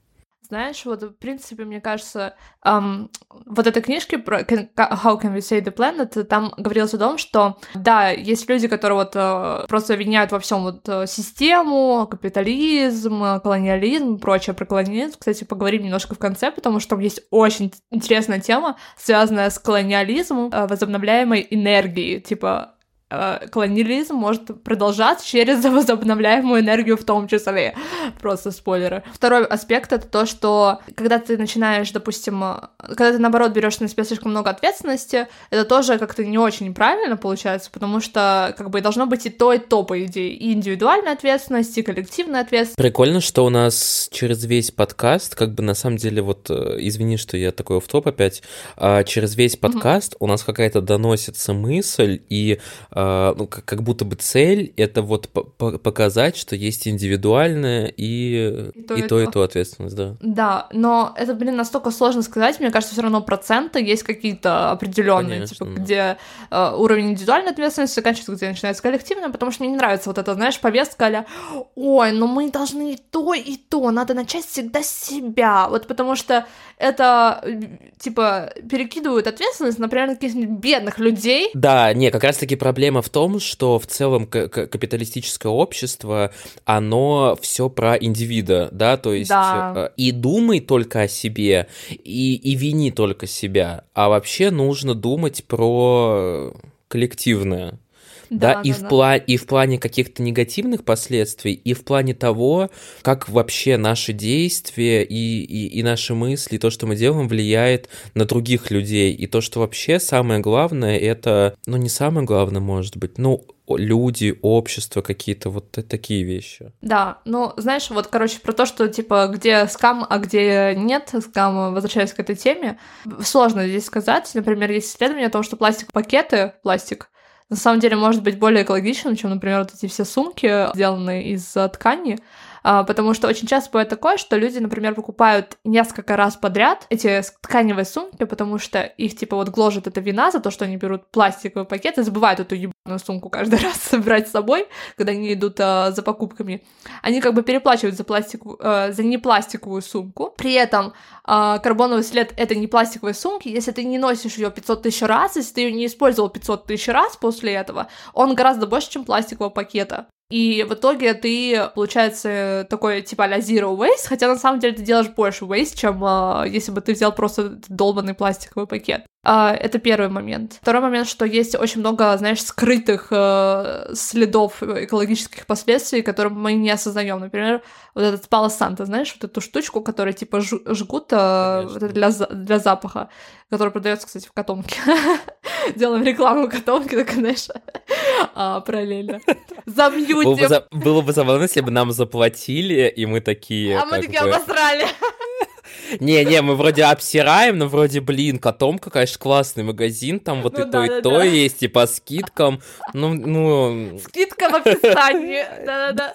Знаешь, вот, в принципе, мне кажется, эм, вот этой книжке про How Can We Save the Planet, там говорилось о том, что, да, есть люди, которые вот э, просто обвиняют во всем вот э, систему, капитализм, колониализм, прочее про колониализм. Кстати, поговорим немножко в конце, потому что там есть очень интересная тема, связанная с колониализмом, э, возобновляемой энергией, типа Э, колониализм может продолжаться через <laughs> возобновляемую энергию в том числе. Просто спойлеры. Второй аспект — это то, что когда ты начинаешь, допустим, когда ты, наоборот, берешь на себя слишком много ответственности, это тоже как-то не очень правильно получается, потому что как бы должно быть и то, и то, по идее. И индивидуальная ответственность, и коллективная ответственность. Прикольно, что у нас через весь подкаст, как бы на самом деле, вот, э, извини, что я такой в топ опять, а через весь подкаст mm-hmm. у нас какая-то доносится мысль, и ну, как будто бы цель это вот показать, что есть индивидуальная и, и, то, и, и, то, и то ответственность, да. Да, но это, блин, настолько сложно сказать, мне кажется, все равно проценты есть какие-то определенные, Конечно, типа, да. где э, уровень индивидуальной ответственности заканчивается, где начинается коллективная, потому что мне не нравится вот это, знаешь, повестка а ой, ну мы должны и то, и то, надо начать всегда с себя, вот потому что это, типа, перекидывают ответственность, например, на каких-нибудь бедных людей. Да, не, как раз-таки проблема проблема в том, что в целом капиталистическое общество, оно все про индивида, да, то есть да. Э, и думай только о себе, и, и вини только себя, а вообще нужно думать про коллективное. Да, да, и, да, в да. Пла- и в плане каких-то негативных последствий, и в плане того, как вообще наши действия и, и, и наши мысли, то, что мы делаем, влияет на других людей. И то, что вообще самое главное, это, ну, не самое главное, может быть, ну, люди, общество, какие-то вот такие вещи. Да, ну, знаешь, вот, короче, про то, что, типа, где скам, а где нет скам, возвращаясь к этой теме, сложно здесь сказать. Например, есть исследование о том, что пластик-пакеты, пластик, на самом деле может быть более экологичным, чем, например, вот эти все сумки, сделанные из ткани, потому что очень часто бывает такое, что люди, например, покупают несколько раз подряд эти тканевые сумки, потому что их, типа, вот гложет эта вина за то, что они берут пластиковый пакет и забывают эту ебаную сумку каждый <laughs> раз собирать с собой, когда они идут а, за покупками. Они как бы переплачивают за, пластик, а, за непластиковую сумку. При этом а, карбоновый след — это не пластиковые сумки. Если ты не носишь ее 500 тысяч раз, если ты ее не использовал 500 тысяч раз после этого, он гораздо больше, чем пластикового пакета. И в итоге ты, получается, такой типа а zero waste, хотя на самом деле ты делаешь больше waste, чем э, если бы ты взял просто долбанный пластиковый пакет. Э, это первый момент. Второй момент, что есть очень много, знаешь, скрытых э, следов экологических последствий, которые мы не осознаем. Например, вот этот Пало Санта, знаешь, вот эту штучку, которая типа жгут э, вот для, для запаха, который продается, кстати, в котомке. <laughs> Делаем рекламу котомки, так, знаешь, <laughs> а, параллельно. <laughs> Замьютим. Было бы, за... было бы забавно, если бы нам заплатили, и мы такие... А мы такие бы... обосрали. <laughs> Не-не, мы вроде обсираем, но вроде, блин, Котомка, конечно, классный магазин, там вот ну, и да, то, да, и то да. есть, и по скидкам, ну, ну... Скидка в описании, да-да-да.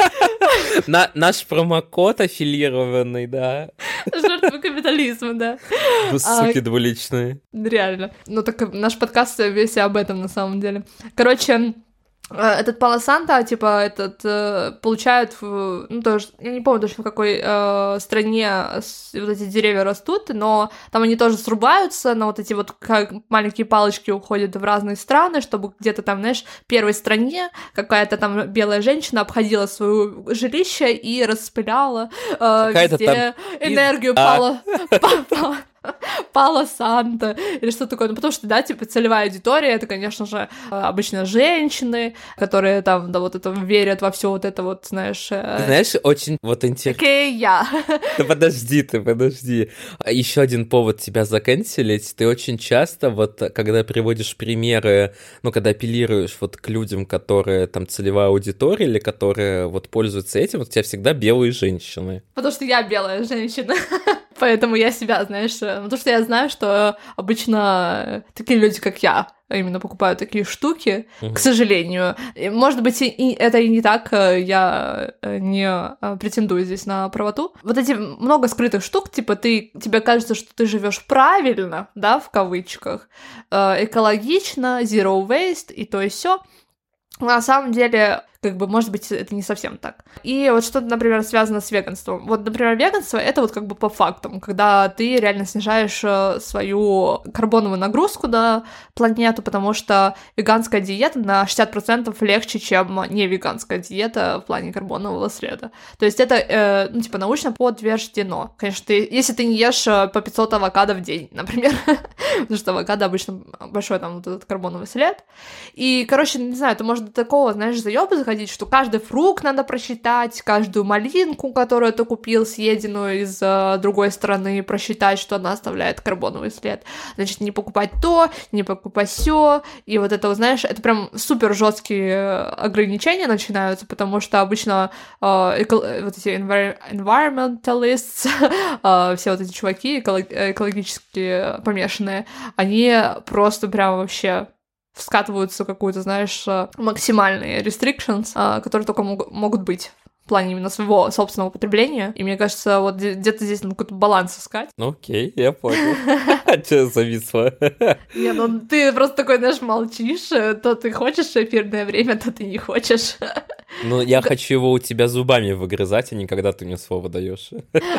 На, наш промокод аффилированный, да. Жертвы капитализма, да. Вы суки а, двуличные. Реально. Ну, так наш подкаст весь об этом, на самом деле. Короче, этот Палосанта, типа, этот, э, получают, ну, тоже, я не помню точно, в какой э, стране вот эти деревья растут, но там они тоже срубаются, на вот эти вот как маленькие палочки уходят в разные страны, чтобы где-то там, знаешь, в первой стране какая-то там белая женщина обходила свое жилище и распыляла э, везде там... энергию а. пала, <laughs> <laughs> пала, Санта или что такое. Ну, потому что, да, типа, целевая аудитория — это, конечно же, обычно женщины, которые там, да, вот это верят во все вот это вот, знаешь... Э, знаешь, очень вот интересно... Окей, я. <laughs> Да подожди ты, подожди. Еще один повод тебя заканчивать. Ты очень часто, вот, когда приводишь примеры, ну, когда апеллируешь вот к людям, которые там целевая аудитория или которые вот пользуются этим, вот у тебя всегда белые женщины. Потому что я белая женщина. <laughs> Поэтому я себя, знаешь, э, потому что я знаю, что обычно такие люди, как я, именно покупают такие штуки, к сожалению. Может быть, и это и не так, э, я э, не претендую здесь на правоту. Вот эти много скрытых штук, типа ты, тебе кажется, что ты живешь правильно, да, в кавычках, экологично, zero waste и то и все. На самом деле, как бы, может быть, это не совсем так. И вот что-то, например, связано с веганством. Вот, например, веганство — это вот как бы по фактам, когда ты реально снижаешь э, свою карбоновую нагрузку на планету, потому что веганская диета на 60% легче, чем не веганская диета в плане карбонового следа. То есть это, э, ну, типа, научно подтверждено. Конечно, ты, если ты не ешь э, по 500 авокадо в день, <laughs> например, потому что авокадо обычно большой там вот этот карбоновый след. И, короче, не знаю, это может до такого, знаешь, заёба заходить, что каждый фрукт надо просчитать, каждую малинку, которую ты купил, съеденную из э, другой страны, просчитать, что она оставляет карбоновый след. Значит, не покупать то, не покупать все. И вот это, знаешь, это прям супер жесткие ограничения начинаются, потому что обычно э, эко- вот эти envir- environmentalists, <laughs> э, все вот эти чуваки эколог- экологически помешанные, они просто прям вообще скатываются какую-то, знаешь, э, максимальные restrictions, э, которые только мог, могут быть в плане именно своего собственного потребления. И мне кажется, вот где-то здесь надо какой-то баланс искать. Ну окей, я понял. <laughs> А что зависло? <laughs> Не, ну ты просто такой, знаешь, молчишь, э, то ты хочешь эфирное время, то ты не хочешь. <laughs> Ну, я хочу его у тебя зубами выгрызать, а не когда ты мне слово даешь.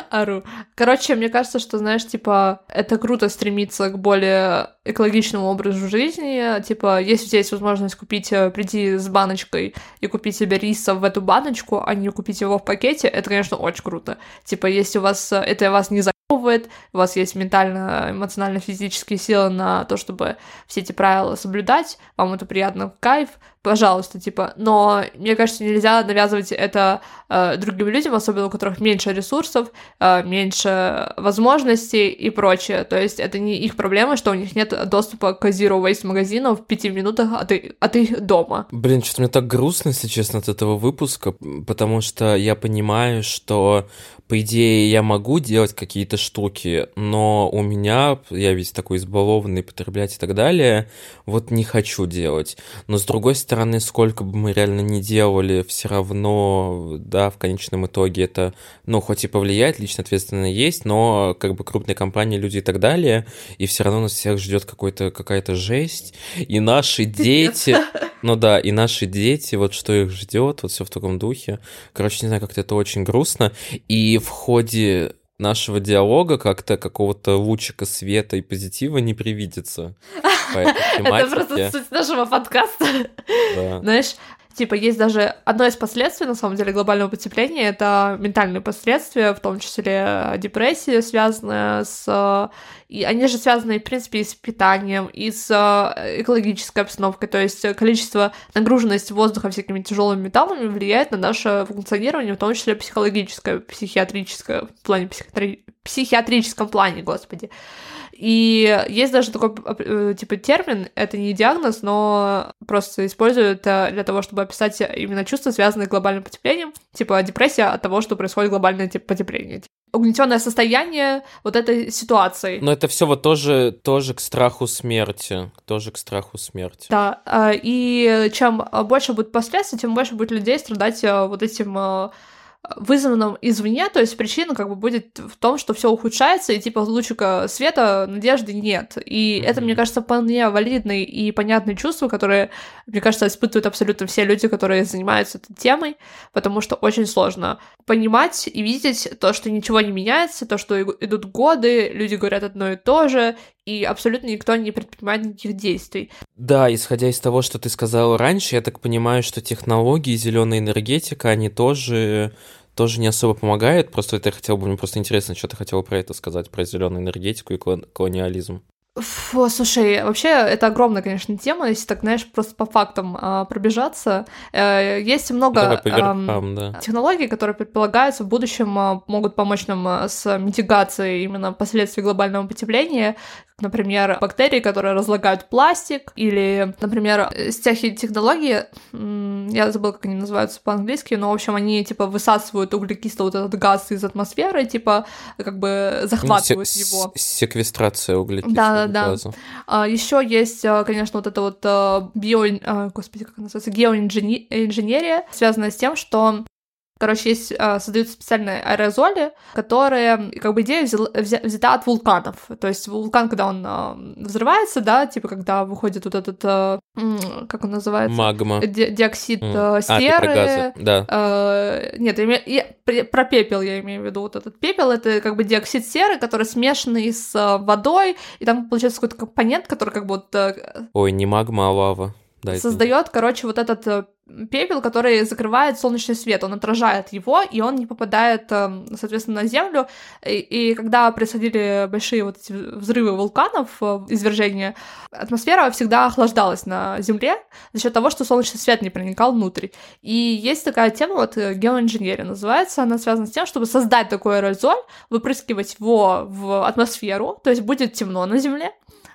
Ару. Короче, мне кажется, что, знаешь, типа, это круто стремиться к более экологичному образу жизни. Типа, если у тебя есть возможность купить, э, прийти с баночкой и купить себе риса в эту баночку, а не купить его в пакете, это, конечно, очень круто. Типа, если у вас э, это вас не заебывает, у вас есть ментально, эмоционально, физические силы на то, чтобы все эти правила соблюдать, вам это приятно кайф, пожалуйста, типа, но мне кажется, нельзя навязывать это э, другим людям, особенно у которых меньше ресурсов, э, меньше возможностей и прочее. То есть это не их проблема, что у них нет доступа к Zero Waste магазину в пяти минутах от, от их дома. Блин, что-то мне так грустно, если честно, от этого выпуска, потому что я понимаю, что по идее, я могу делать какие-то штуки, но у меня, я ведь такой избалованный потреблять и так далее, вот не хочу делать. Но с другой стороны, сколько бы мы реально не делали, все равно, да, в конечном итоге это, ну, хоть и повлияет, лично ответственно есть, но как бы крупные компании, люди и так далее, и все равно нас всех ждет какой-то какая-то жесть, и наши дети, <laughs> ну да, и наши дети, вот что их ждет, вот все в таком духе. Короче, не знаю, как-то это очень грустно. И в ходе нашего диалога как-то какого-то лучика света и позитива не привидится. <laughs> Это просто суть нашего подкаста. Знаешь, Типа, есть даже одно из последствий, на самом деле, глобального потепления, это ментальные последствия, в том числе депрессия, связанная с... И они же связаны, в принципе, и с питанием, и с экологической обстановкой, то есть количество, нагруженность воздуха всякими тяжелыми металлами влияет на наше функционирование, в том числе психологическое, психиатрическое, в плане психиатри... психиатрическом плане, господи. И есть даже такой, э, типа, термин, это не диагноз, но просто используют для того, чтобы описать именно чувства, связанные с глобальным потеплением, типа депрессия от того, что происходит глобальное типа, потепление угнетенное состояние вот этой ситуации. Но это все вот тоже, тоже к страху смерти. Тоже к страху смерти. Да, а, и чем больше будет последствий, тем больше будет людей страдать э, вот этим э, вызванном извне, то есть причина как бы будет в том, что все ухудшается, и типа лучика света, надежды нет. И mm-hmm. это, мне кажется, вполне валидные и понятные чувства, которые, мне кажется, испытывают абсолютно все люди, которые занимаются этой темой, потому что очень сложно понимать и видеть то, что ничего не меняется, то, что идут годы, люди говорят одно и то же, и абсолютно никто не предпринимает никаких действий. Да, исходя из того, что ты сказала раньше, я так понимаю, что технологии, зеленая энергетика, они тоже тоже не особо помогают. Просто это я хотел бы, мне просто интересно, что ты хотела про это сказать, про зеленую энергетику и колониализм. Фу, слушай, вообще это огромная, конечно, тема, если так, знаешь, просто по фактам а, пробежаться. Э, есть много верхам, а, да. технологий, которые предполагаются в будущем а, могут помочь нам а, с митигацией именно последствий глобального потепления, например, бактерии, которые разлагают пластик, или, например, всякие технологии, я забыла, как они называются по-английски, но, в общем, они, типа, высасывают углекислый вот этот газ из атмосферы, типа, как бы захватывают ну, его. Секвестрация углекислого да, Да. А, еще есть, а, конечно, вот это вот а, био... А, господи, как называется? Геоинженерия, связанная с тем, что Короче, есть, а, создаются специальные аэрозоли, которые, как бы, идея взяла, взята от вулканов. То есть вулкан, когда он а, взрывается, да, типа, когда выходит вот этот, а, как он называется? Магма. Ди диоксид мм. серы. А, газы, да. А, нет, я, я, про пепел я имею в виду. Вот этот пепел — это как бы диоксид серы, который смешанный с водой, и там получается какой-то компонент, который как бы вот... Ой, не магма, а лава. Да, создает, короче, вот этот э, пепел, который закрывает солнечный свет, он отражает его, и он не попадает, эм, соответственно, на Землю. И, и когда происходили большие вот эти взрывы вулканов, э, извержения, атмосфера всегда охлаждалась на Земле за счет того, что солнечный свет не проникал внутрь. И есть такая тема, вот э, геоинженерия называется, она связана с тем, чтобы создать такой аэрозоль, выпрыскивать его в атмосферу, то есть будет темно на Земле,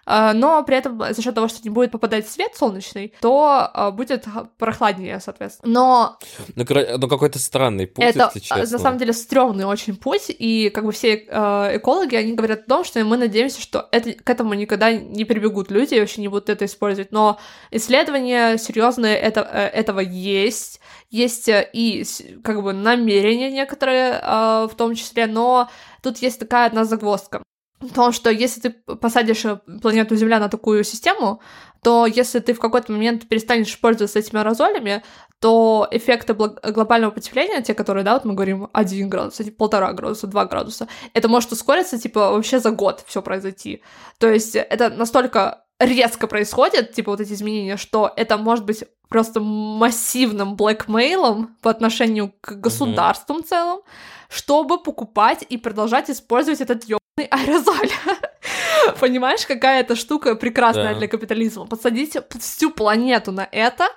но при этом за счет того, что не будет попадать свет солнечный, то а, будет прохладнее, соответственно. Но... Ну, ну какой-то странный путь, это, если честно. на самом деле, стрёмный очень путь, и как бы все экологи, они говорят о том, что мы надеемся, что это, к этому никогда не прибегут люди и вообще не будут это использовать, но исследования серьезные это, э, этого есть, есть э, и как бы намерения некоторые в том числе, но тут есть такая одна загвоздка в том, что если ты посадишь э, планету Земля на такую систему, то если ты в какой-то момент перестанешь пользоваться этими аэрозолями, то эффекты глобального потепления, те, которые, да, вот мы говорим, 1 градус, полтора градуса, 2 градуса, это может ускориться, типа, вообще за год все произойти. То есть это настолько резко происходит, типа, вот эти изменения, что это может быть просто массивным блэкмейлом по отношению к государствам mm-hmm. целом, чтобы покупать и продолжать использовать этот ёбаный <laughs> аэрозоль. Понимаешь, какая эта штука прекрасная да. для капитализма? Подсадить всю планету на это,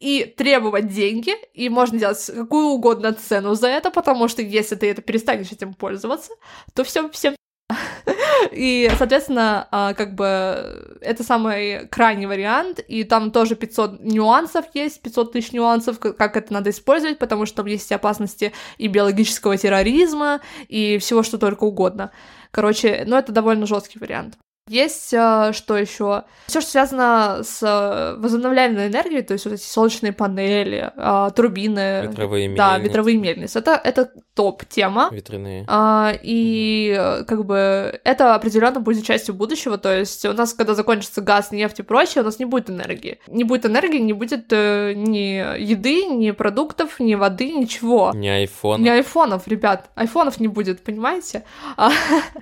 и требовать деньги, и можно делать какую угодно цену за это, потому что если ты это перестанешь этим пользоваться, то все всем <laughs> и, соответственно, а, как бы это самый крайний вариант, и там тоже 500 нюансов есть, 500 тысяч нюансов, как это надо использовать, потому что там есть опасности и биологического терроризма, и всего, что только угодно. Короче, ну это довольно жесткий вариант. Есть э, что еще? Все, что связано с э, возобновляемой энергией, то есть вот эти солнечные панели, э, турбины. Ветровые мельницы. Да, ветровые мельницы. Это, это топ-тема. Ветряные. А, и угу. как бы это определенно будет частью будущего. То есть у нас, когда закончится газ, нефть и прочее, у нас не будет энергии. Не будет энергии, не будет э, ни еды, ни продуктов, ни воды, ничего. Ни айфонов. Ни айфонов, ребят. Айфонов не будет, понимаете? А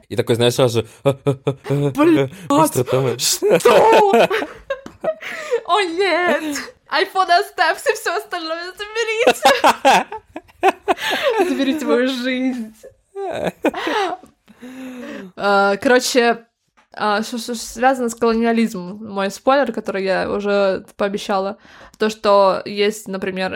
и такой, знаешь, сразу Блин, что? О нет! Айфон оставьте, все остальное заберите. Заберите мою жизнь. А, короче, а, что, что связано с колониализмом. Мой спойлер, который я уже пообещала, то, что есть, например,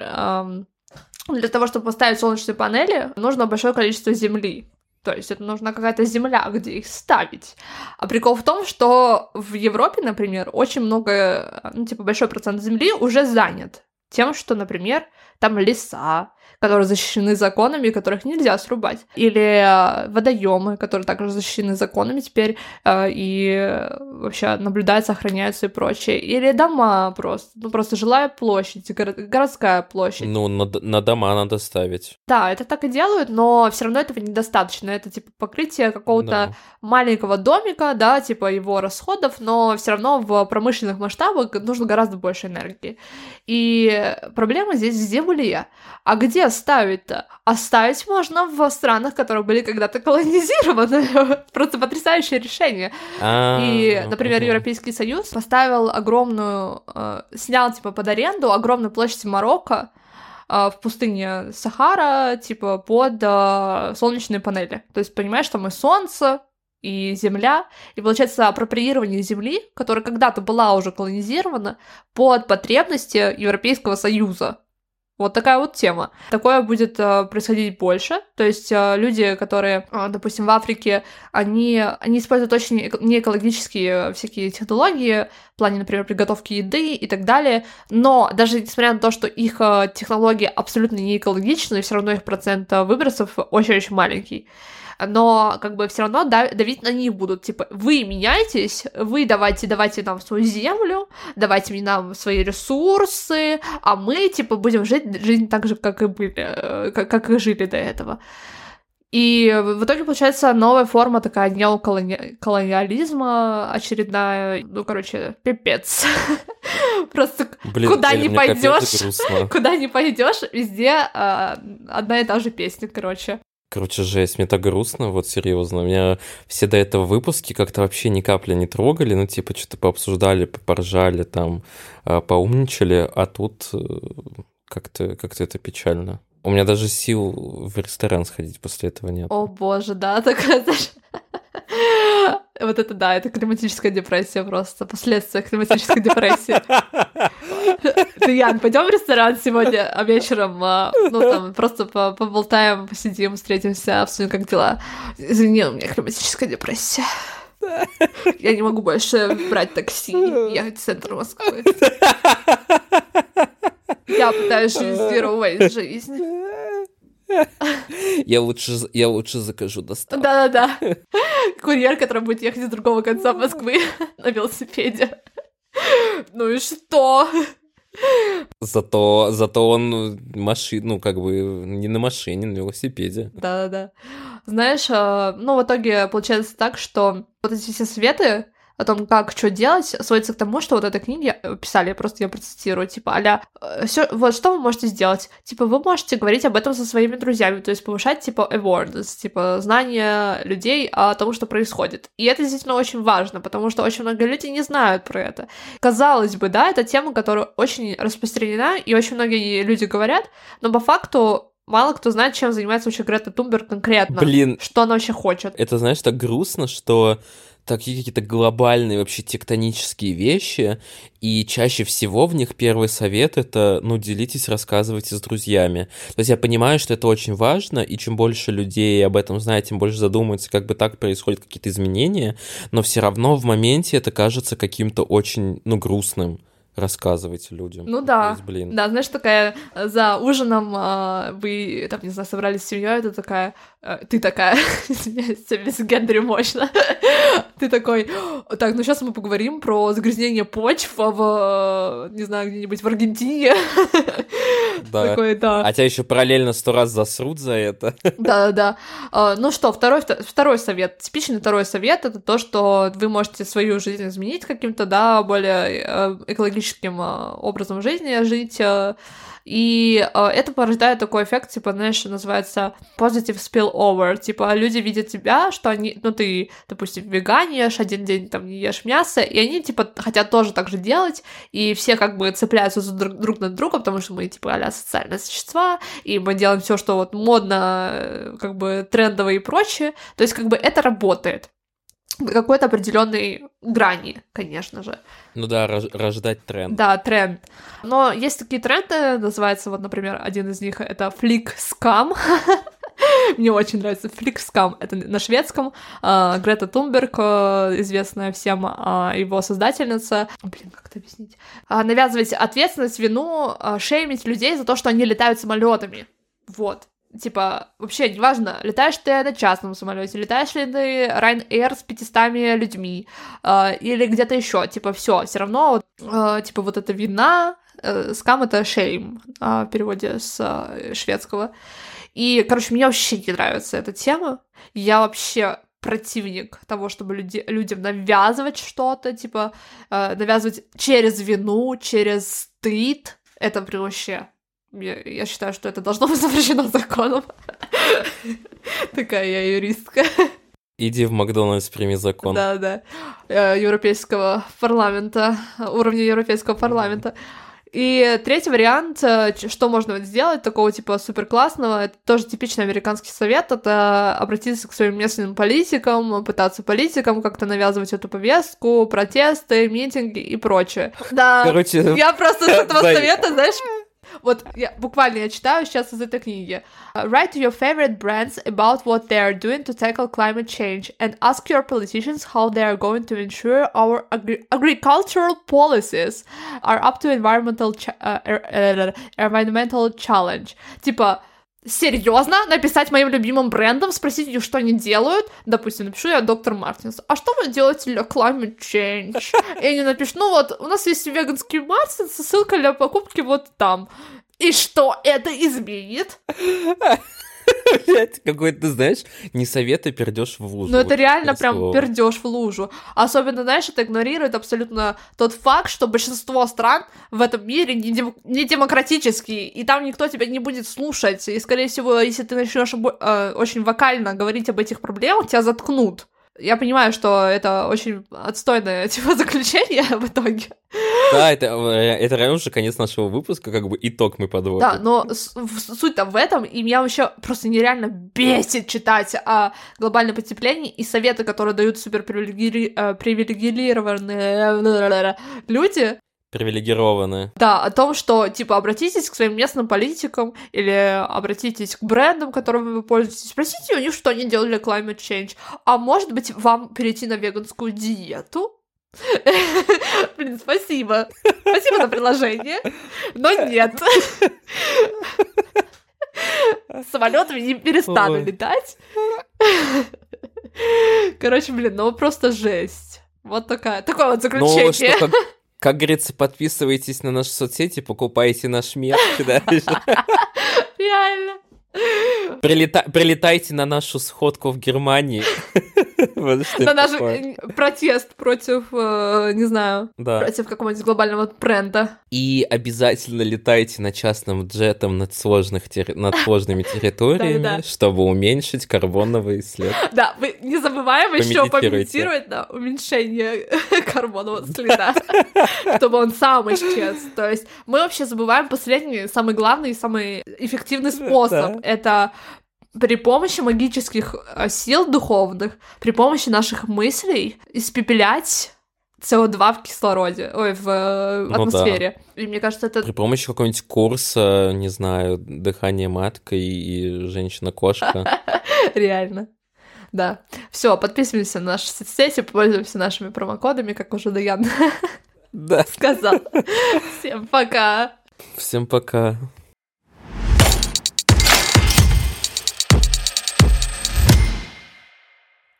для того, чтобы поставить солнечные панели, нужно большое количество земли. То есть это нужна какая-то земля, где их ставить. А прикол в том, что в Европе, например, очень много, ну, типа, большой процент земли уже занят тем, что, например, там леса, которые защищены законами, которых нельзя срубать. Или э, водоемы, которые также защищены законами теперь э, и вообще наблюдаются, охраняются и прочее. Или дома просто, ну просто жилая площадь, горо- городская площадь. Ну, на, на дома надо ставить. Да, это так и делают, но все равно этого недостаточно. Это типа покрытие какого-то да. маленького домика, да, типа его расходов, но все равно в промышленных масштабах нужно гораздо больше энергии. И проблема здесь в земле. А где оставить-то? Оставить можно в странах, которые были когда-то колонизированы. <laughs> Просто потрясающее решение. А, И, например, Европейский Союз поставил огромную, э, снял типа под аренду огромную площадь Марокко, э, в пустыне Сахара, типа, под э, солнечные панели. То есть, понимаешь, там и солнце, и земля, и получается апроприирование земли, которая когда-то была уже колонизирована под потребности Европейского Союза. Вот такая вот тема. Такое будет э, происходить больше. То есть э, люди, которые, э, допустим, в Африке, они, они используют очень неэкологические всякие технологии в плане, например, приготовки еды и так далее. Но даже несмотря на то, что их э, технологии абсолютно не экологичны, все равно их процент э, выбросов очень-очень маленький но как бы все равно давить на них будут, типа, вы меняйтесь, вы давайте, давайте нам свою землю, давайте мне нам свои ресурсы, а мы, типа, будем жить жизнь так же, как и были, э, как, как и жили до этого. И в итоге получается новая форма такая неоколониализма очередная. Ну, короче, пипец. <laughs> Просто Блин, куда не пойдешь, <laughs> куда не пойдешь, везде э, одна и та же песня, короче. Короче, жесть, мне так грустно, вот серьезно. Меня все до этого выпуски как-то вообще ни капли не трогали, ну, типа, что-то пообсуждали, поржали, там, а, поумничали, а тут э, как-то как это печально. У меня даже сил в ресторан сходить после этого нет. О боже, да, <laughs> такая даже... Вот это да, это климатическая депрессия просто, последствия климатической депрессии. <laughs> Ты, Ян, пойдем в ресторан сегодня а вечером, а, ну <laughs> там просто поболтаем, посидим, встретимся, обсудим, как дела. Извини, у меня климатическая депрессия. <laughs> Я не могу больше брать такси ехать в центр Москвы. Я пытаюсь жить waste жизнь. Я лучше, я лучше закажу доставку. Да-да-да. <laughs> Курьер, который будет ехать с другого конца Москвы <laughs> на велосипеде. Ну и что? Зато, зато он машин, ну, как бы не на машине, на велосипеде. Да-да-да. Знаешь, э, ну, в итоге получается так, что вот эти все советы, о том, как что делать, сводится к тому, что вот этой книги э, писали, просто я процитирую, типа, аля, э, вот что вы можете сделать? Типа, вы можете говорить об этом со своими друзьями, то есть повышать, типа, awareness, типа, знание людей о том, что происходит. И это действительно очень важно, потому что очень много людей не знают про это. Казалось бы, да, это тема, которая очень распространена, и очень многие люди говорят, но по факту мало кто знает, чем занимается вообще Грета Тумбер конкретно. Блин. Что она вообще хочет. Это, знаешь, так грустно, что такие какие-то глобальные вообще тектонические вещи, и чаще всего в них первый совет — это, ну, делитесь, рассказывайте с друзьями. То есть я понимаю, что это очень важно, и чем больше людей об этом знает, тем больше задумывается, как бы так происходят какие-то изменения, но все равно в моменте это кажется каким-то очень, ну, грустным рассказывать людям. Ну да. есть, блин. Да, знаешь, такая э, за ужином э, вы там, не знаю, собрались с семьей, это такая, ты такая, <laughs> извиняюсь, без гендери мощно. <laughs> ты такой, так, ну сейчас мы поговорим про загрязнение почв в, не знаю, где-нибудь в Аргентине. <laughs> Да. Такой, да. А тебя еще параллельно сто раз засрут за это. Да, да, да. Ну что, второй, второй совет, типичный второй совет, это то, что вы можете свою жизнь изменить каким-то, да, более э, экологическим э, образом жизни жить, э, и э, это порождает такой эффект, типа, знаешь, называется positive spillover. Типа, люди видят тебя, что они, ну, ты, допустим, веганишь, один день там не ешь мясо, и они, типа, хотят тоже так же делать, и все как бы цепляются друг, друг над другом, потому что мы, типа, а социальные существа, и мы делаем все, что вот модно, э, как бы трендово и прочее. То есть, как бы это работает какой-то определенной грани, конечно же. Ну да, рождать тренд. Да, тренд. Но есть такие тренды, называется, вот, например, один из них это флик скам. <laughs> Мне очень нравится флик скам. Это на шведском. А, Грета Тунберг, а, известная всем а, его создательница. Блин, как это объяснить? Навязывать ответственность, вину, шеймить людей за то, что они летают самолетами. Вот типа, вообще неважно, летаешь ты на частном самолете, летаешь ли ты Ryanair с 500 людьми, э, или где-то еще, типа, все, все равно, э, типа, вот эта вина, э, скам это shame э, в переводе с э, шведского. И, короче, мне вообще не нравится эта тема. Я вообще противник того, чтобы люди, людям навязывать что-то, типа, э, навязывать через вину, через стыд. Это прям вообще я, я считаю, что это должно быть <laughs> запрещено законом. Такая я юристка. Иди в Макдональдс, прими закон. Да, да. Э, европейского парламента, уровня Европейского парламента. И третий вариант, э, что можно сделать такого типа супер классного, это тоже типичный американский совет, это обратиться к своим местным политикам, пытаться политикам как-то навязывать эту повестку, протесты, митинги и прочее. Да, Короче, я просто с <laughs> этого совета, знаешь, Вот я, буквально я читаю сейчас из этой книги. Uh, write to your favorite brands about what they are doing to tackle climate change and ask your politicians how they are going to ensure our agri- agricultural policies are up to environmental, cha- uh, er- er- environmental challenge. Типа, серьезно написать моим любимым брендам, спросить, что они делают. Допустим, напишу я доктор Мартинс. А что вы делаете для climate change? И они напишут, ну вот, у нас есть веганский Мартинс, ссылка для покупки вот там. И что это изменит? <laughs> Блять, какой-то, знаешь, не советы пердешь в лужу. Ну, это реально прям пердешь в лужу. Особенно, знаешь, это игнорирует абсолютно тот факт, что большинство стран в этом мире не, дем- не демократические, и там никто тебя не будет слушать. И, скорее всего, если ты начнешь э, очень вокально говорить об этих проблемах, тебя заткнут. Я понимаю, что это очень отстойное <laughs> типа заключение в итоге. Да, это, э, это реально уже конец нашего выпуска, как бы итог мы подводим. Да, но суть-то в этом, и меня вообще просто нереально бесит читать о глобальном потеплении и советы, которые дают супер э, привилегированные <laughs> люди, привилегированы. Да, о том, что, типа, обратитесь к своим местным политикам или обратитесь к брендам, которыми вы пользуетесь, спросите у них, что они делали для climate change. А может быть, вам перейти на веганскую диету? <laughs> Блин, спасибо. Спасибо за приложение. Но нет. Самолетами не перестану летать. Короче, блин, ну просто жесть. Вот такая, такое вот заключение. Ну, что, как, Как говорится, подписывайтесь на наши соцсети, покупайте наш мерч, <laughs> да? Реально. Прилета... Прилетайте на нашу сходку в Германии. <laughs> На наш протест против, э, не знаю, против какого-нибудь глобального тренда. И обязательно летайте на частном джетом над, сложных над сложными <laughs> территориями, чтобы уменьшить карбоновый след. Да, вы не забываем еще помедитировать на уменьшение <laughs> карбонового следа, чтобы он сам исчез. То есть мы вообще забываем последний, самый главный и самый эффективный способ. Это при помощи магических э, сил духовных, при помощи наших мыслей испепелять СО2 в кислороде, ой, в э, ну, атмосфере. Да. И мне кажется, это... При помощи какого-нибудь курса, не знаю, дыхание маткой и женщина-кошка. <laughs> Реально. Да. Все, подписываемся на наши соцсети, пользуемся нашими промокодами, как уже Даян да. <laughs> сказал. Всем пока. Всем пока.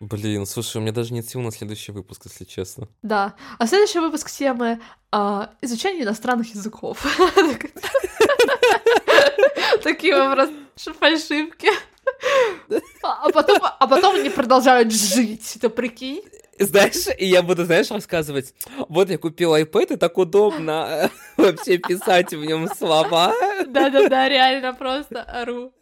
Блин, слушай, у меня даже нет сил на следующий выпуск, если честно. Да. А следующий выпуск темы а, изучение иностранных языков. <laughs> Такие вопросы, фальшивки. А потом, а потом они продолжают жить, ты прикинь? Знаешь, и я буду, знаешь, рассказывать, вот я купил iPad, и так удобно <laughs> вообще писать в нем слова. Да-да-да, реально просто ору.